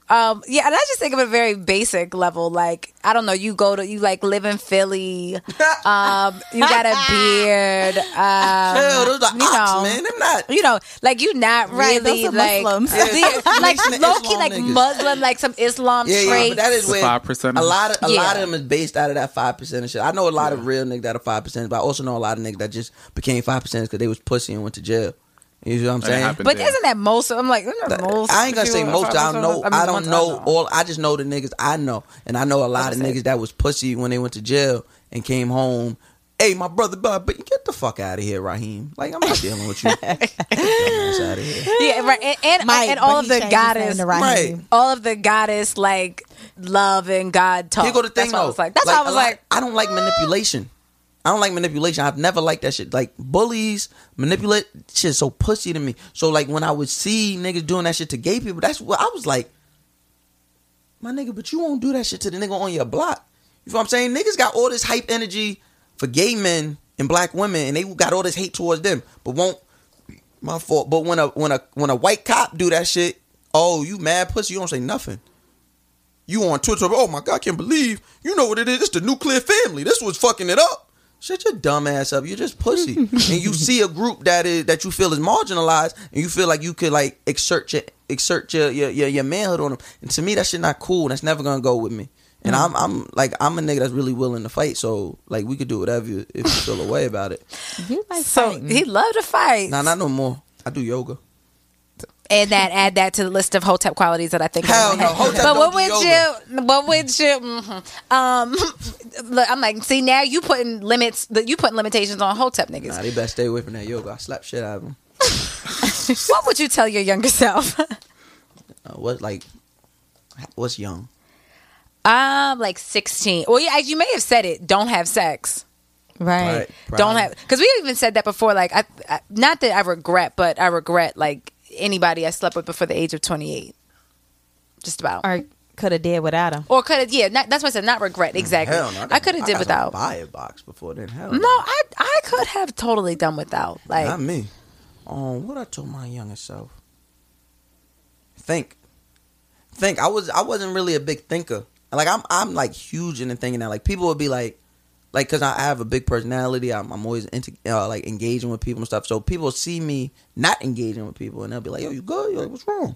Had. Um, yeah, and I just think of a very basic level. Like, I don't know, you go to you like live in Philly, *laughs* um, you got a beard, um, Hell, those are you ox, know, man. Them not. you know, like you not Right, really those like Muslims. Yeah, *laughs* like Nation of low key like niggas. Muslim, like some Islam Yeah, yeah, but that is where 5%ers. a lot of a Yeah. lot of them is based out of that five percent and shit. I know a lot of real niggas that are five percent, but I also know a lot of niggas that just became five percent because they was pussy and went to jail. You know what I'm saying? but there. isn't that most? I'm like, isn't that most? I ain't gonna say most. I don't know. mean, I don't ones know all. I just know the niggas I know, and I know a lot of niggas that was pussy when they went to jail and came home. Hey, my brother, but but get the fuck out of here, Raheem. Like I'm not dealing with you. *laughs* Get out of here. Yeah, right. And, and, Mike, and all of the changed goddess. Right. all of the goddess like love and God talk. Here go the thing That's what I was like. That's why I was a lot- like, I don't like manipulation. I don't like manipulation. I've never liked that shit. Like bullies, manipulate shit so pussy to me. So like when I would see niggas doing that shit to gay people, that's what I was like, my nigga, but you won't do that shit to the nigga on your block. You know what I'm saying? Niggas got all this hype energy for gay men and black women, and they got all this hate towards them, but won't. My fault. But when a when a when a white cop do that shit, oh, you mad pussy? You don't say nothing. You on Twitter? Oh my god, I can't believe you know what it is. It's the nuclear family. This was fucking it up. Shut your dumb ass up. You're just pussy. *laughs* and you see a group that is that you feel is marginalized, and you feel like you could like exert your exert your your your, your manhood on them. And to me, that shit not cool. That's never gonna go with me. And mm. I'm I'm like I'm a nigga that's really willing to fight. So like we could do whatever if you feel a way about it. *laughs* You like so fighting. he loved to fight. Nah, not no more. I do yoga. And that add that to the list of hotep qualities that I think. Hell in no, head. hotep But don't what do would yoga. you? What would you? mhm. Um, *laughs* look, I'm like, see now you putting limits. You putting limitations on hotep niggas. Nah, they better stay away from that yoga. I slap shit out of them. *laughs* what would you tell your younger self? *laughs* Uh, what like what's young? um, like 16. Well, yeah, you may have said it. Don't have sex. right. Right. Don't have because we even said that before. Like, I, I not that I regret, but I regret like anybody I slept with before the age of 28. Just about. Or could have did without him. Or could have, yeah, not, that's what I said, not regret, exactly. Hell no. I could have did without. Buy a box before then. Hell No, I I could have totally done without. Like, Not me. Um, what I told my younger self. Think. Think. I was I wasn't really a big thinker. Like I'm I'm like huge into thinking now. Like people would be like like because I have a big personality, I'm, I'm always into uh, like engaging with people and stuff. So people see me not engaging with people, and they'll be like, "Yo, you good? Yo, what's wrong?"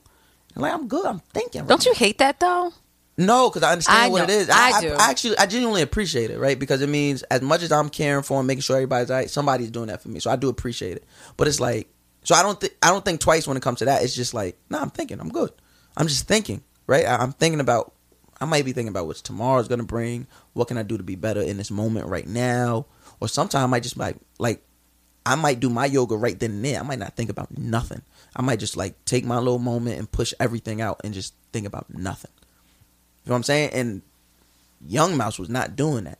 And like I'm good. I'm thinking. right don't you hate that though? No, because I understand I what know. it is. I do. I, actually, I genuinely appreciate it, right? Because it means as much as I'm caring for and making sure everybody's right, somebody's doing that for me. So I do appreciate it. But it's like, so I don't think I don't think twice when it comes to that. It's just like, no, I'm thinking, I'm good. I'm just thinking, right? I, I'm thinking about. I might be thinking about what tomorrow's gonna bring. What can I do to be better in this moment right now? Or sometimes I might just like like I might do my yoga right then and there. I might not think about nothing. I might just like take my little moment and push everything out and just think about nothing. You know what I'm saying? And Young Mouse was not doing that.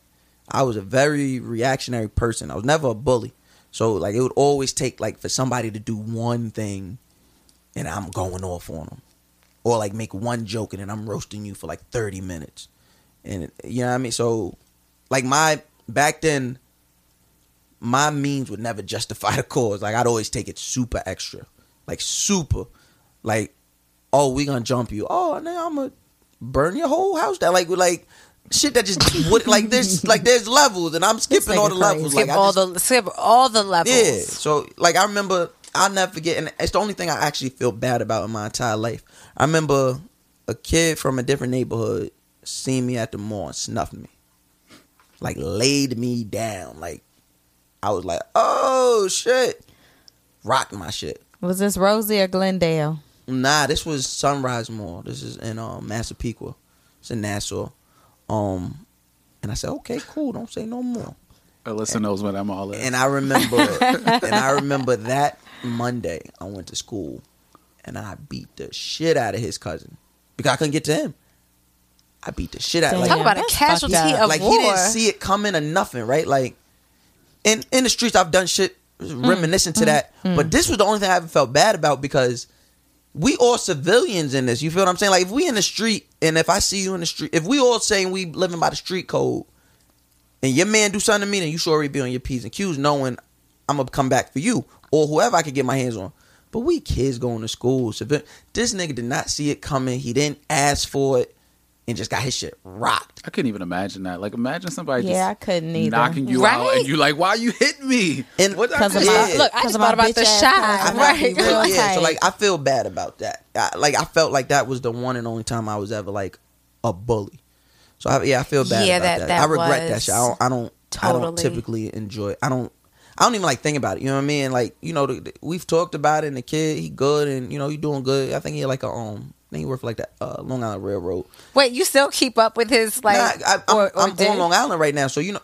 I was a very reactionary person. I was never a bully. So like it would always take like for somebody to do one thing and I'm going off on them. Or like make one joke and then I'm roasting you for like 30 minutes. And it- you know what I mean? So like my back then my means would never justify *laughs* the cause. Like I'd always take it super extra. Like super. Like, oh, we gonna jump you. Oh, now I'm gonna burn your whole house down. Like like shit that just *laughs* would like this like there's levels and I'm skipping all the nigga levels. Skip Like all just, the skip all the levels. yeah. So like I remember I'll never forget and it's the only thing I actually feel bad about in my entire life. I remember a kid from a different neighborhood seeing me at the mall and snuffed me. Like laid me down. Like I was like, oh shit. Rocked my shit. Was this Rosie or Glendale? Nah, this was Sunrise Mall. This is in um, Massapequa. It's in Nassau. Um, and I said, okay, cool. Don't say no more. Alyssa knows what I'm all in. And I remember, *laughs* and I remember that Monday I went to school, and I beat the shit out of his cousin because I couldn't get to him. I beat the shit out. Damn. Like, Talk about a casualty of like war. he didn't see it coming or nothing, right? Like in in the streets, I've done shit mm. reminiscent to mm. that, mm. but this was the only thing I haven't felt bad about because we all civilians in this. You feel what I'm saying? Like if we in the street, and if I see you in the street, if we all saying we living by the street code, and your man do something to me, then you should already be on your p's and q's, knowing I'm gonna come back for you or whoever I could get my hands on. But we kids going to school, civil. This nigga did not see it coming. He didn't ask for it, and just got his shit rocked. I couldn't even imagine that. Like, imagine somebody Yeah, I couldn't either. knocking you out, and you like, why you hit me? And what I Because of do? my Yeah. Look, I because just of my thought about the bitch-ass shot. I Right. feel- Real *laughs* yeah, so like I feel bad about that. I, like I felt like that was the one and only time I was ever like a bully. So I, yeah, I feel bad Yeah, about that- that. that I regret that shit. I don't. I don't. I don't typically enjoy. I don't. I don't even like think about it. You know what I mean? Like you know, the, the- we've talked about it. And the kid, he good, and you know, he doing good. I think he like a um. I think he worked for like that uh, Long Island Railroad. Wait, you still keep up with his like? Nah, I, I'm, or, or I'm on Long Island right now, so you know,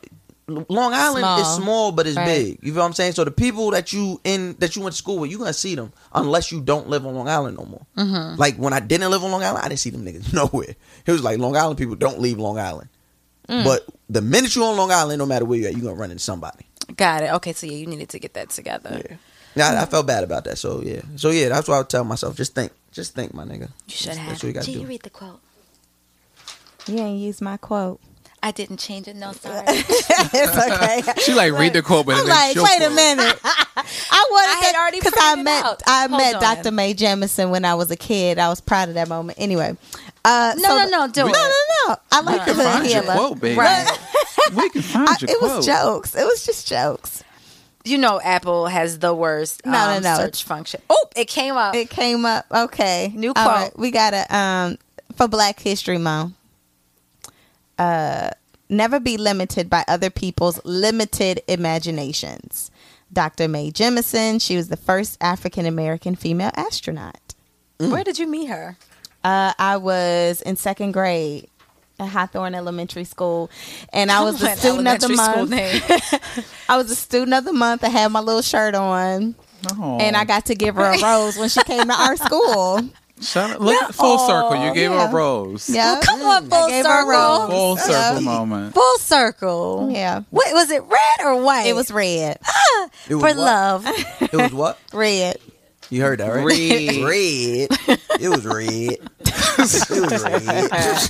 Long Island is Small. small, but it's Right. big. You feel what I'm saying? So the people that you in that you went to school with, you gonna see them unless you don't live on Long Island no more. Mm-hmm. Like when I didn't live on Long Island, I didn't see them niggas *laughs* nowhere. It was like Long Island people don't leave Long Island. Mm. But the minute you're on Long Island, no matter where you're at, you gonna run into somebody. Got it. Okay, so yeah, you needed to get that together. Yeah. Yeah, I, I felt bad about that. So yeah, so yeah, that's what I would tell myself. Just think, just think, my nigga. You should That's- have. That's what you gotta Gee, do. you read the quote. You ain't used my quote. I didn't change it. No, *laughs* sorry. it's okay. *laughs* She like read the quote, but I'm like, she'll wait a minute. *laughs* I wanted I had already because I met out. I Hold met on. Dr. Mae Jemison when I was a kid. I was proud of that moment. Anyway, uh, No, so no, no, do no, it. no, no. I like the can find your healer. quote, baby. Right. We can *laughs* find I- your it quote. was jokes. It was just jokes. you know, Apple has the worst No, no, um, no. search function. Oh, it came up. It came up. Okay, New All quote. we got to um for Black History Month. Uh, never be limited by other people's limited imaginations. Dr. Mae Jemison. She was the first African American female astronaut. Where did you meet her? Uh, I was in second grade at Hawthorne Elementary School, and I *laughs* was the student of the month. *laughs* I was the student of the month. I had my little shirt on, Oh. and I got to give her a rose when she came to our *laughs* school. Shout out- look full circle. You gave her a rose. Yeah, Come on, full gave her a circle. rose. Full circle Yeah. moment. Full circle. Yeah, What was it? Red or white? it was red, It was for what? love. It was what? red. You heard that right? Red. *laughs* red. It was red. *laughs* it was red.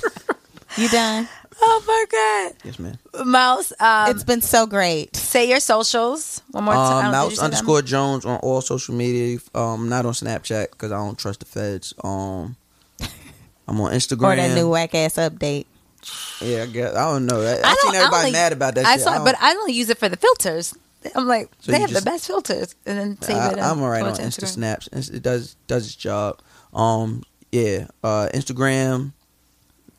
You done? oh my god, yes, man. Mouse. Um, it's been so great. say your socials one more time. Um, Mouse say them? underscore Jones on all social media. Um, not on Snapchat because I don't trust the feds. Um, I'm on Instagram. *laughs* Or that new whack ass update. Yeah, I guess I don't know. I, I, I seen don't- I everybody only- mad about that. I shit. saw, don't- but I only use it for the filters. *laughs* I'm like, So they have just- the best filters, and then save I, it. I'm alright on Insta Instagram. Snaps. It does does its job. Um, yeah. Uh, Instagram,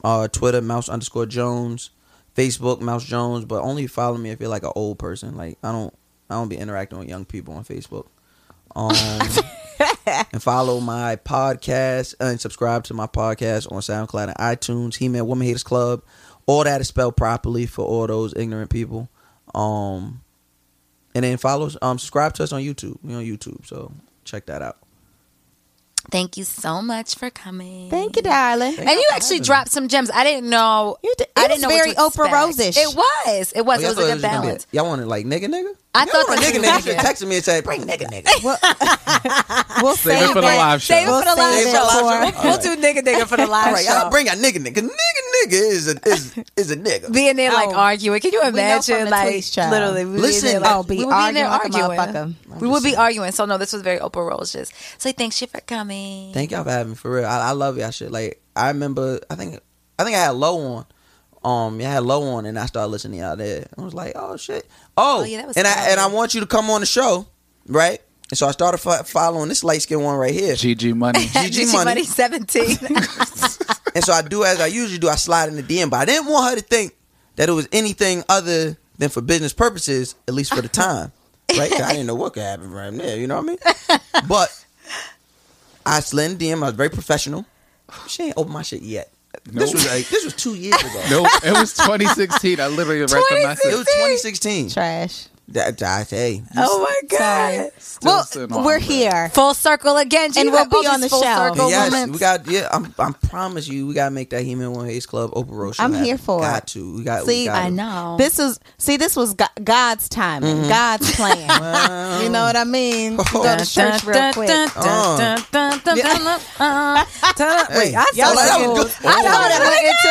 uh, Twitter, Mouse underscore Jones, Facebook, Mouse Jones. But only follow me if you're like an old person. Like I don't I don't be interacting with young people on Facebook. Um, *laughs* and follow my podcast and subscribe to my podcast on SoundCloud and iTunes. He Man Woman Haters Club. All that is spelled properly for all those ignorant people. Um, and then follow, um, subscribe to us on YouTube. We on YouTube, so check that out. Thank you so much for coming. Thank you, darling. And you actually dropped some gems. I didn't know. You did- I didn't was know very what to Oprah expect. Rose-ish. It was. It was. Oh, it was a good was gonna balance. Y'all wanted like nigga, nigga. I Y'all thought wanted that nigga, nigga. Should text me and say bring nigga, nigga. We'll Save it for the live show. Save it We'll for the live save it show. We'll, we'll do nigga nigga for the *laughs* live All right, show. y'all bring a nigga, nigga. Nigga, nigga is a is is a nigga. Being there like Oh. arguing. Can you imagine? like Tweets, literally, we would be Listen, there, like, oh, be we would be in there arguing like a arguing. motherfucker. We would be arguing. So no, this was very Oprah Rose. Just say thanks you for coming. Thank y'all for having me for real. I, I love y'all shit. Like I remember, I think I think I had low on. Um, yeah, I had low on, and I started listening out there. I was like, oh shit. Oh, Oh, yeah, that was and I and I want you to come on the show, right? And so I started fo- following this light skinned one right here. GG money. *laughs* GG GG money. Money seventeen. *laughs* And so I do as I usually do. I slide in the DM, but I didn't want her to think that it was anything other than for business purposes, at least for the time, *laughs* Right? I didn't know what could happen from there. You know what I mean? But I slid in the DM. I was very professional. She ain't opened my shit yet. This was like this was two years ago. Nope, it was 2016. I literally read the message. It was 2016. Trash. That, that hey. Oh my god! Well, we're it. here. Full circle again, G. And we'll be on the full show. circle Yes, moments. we got. Yeah, I'm. I promise you, we gotta make that He-Man One Haze Club Oprah Rose show I'm happen. here for got it. to. We got. we See, gotta. I know. This is, see, this was God's timing, Mm-hmm. God's plan. *laughs* you know what I mean? Go to church real quick. Hey, I y'all saw like that that. was good. I thought it went into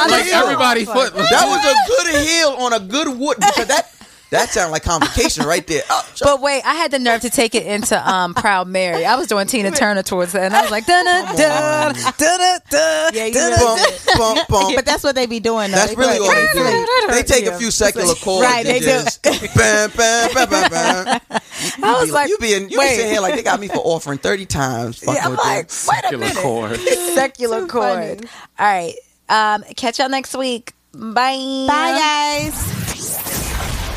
But, like everybody foot That was a good heel on a good wood because that that sounded like convocation right there. *laughs* Oh, But wait, I had the nerve to take it into um, Proud Mary. I was doing Tina Turner towards it, and I was like, da da da da da da. Yeah, you da, really da. bump, bump, bump. But that's what they be doing. Though. That's They really be all they do. They take a few secular chords Right, they do. *laughs* bam, bam, bam, bam, bam. *laughs* I was like, you be in, you be sitting here like they got me for offering thirty times. Fucking Yeah, I'm with like, wait a Secular minute. core. Secular chord. All right. Um, catch y'all next week. Bye. Bye, guys.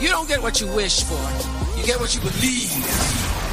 You don't get what you wish for. You get what you believe.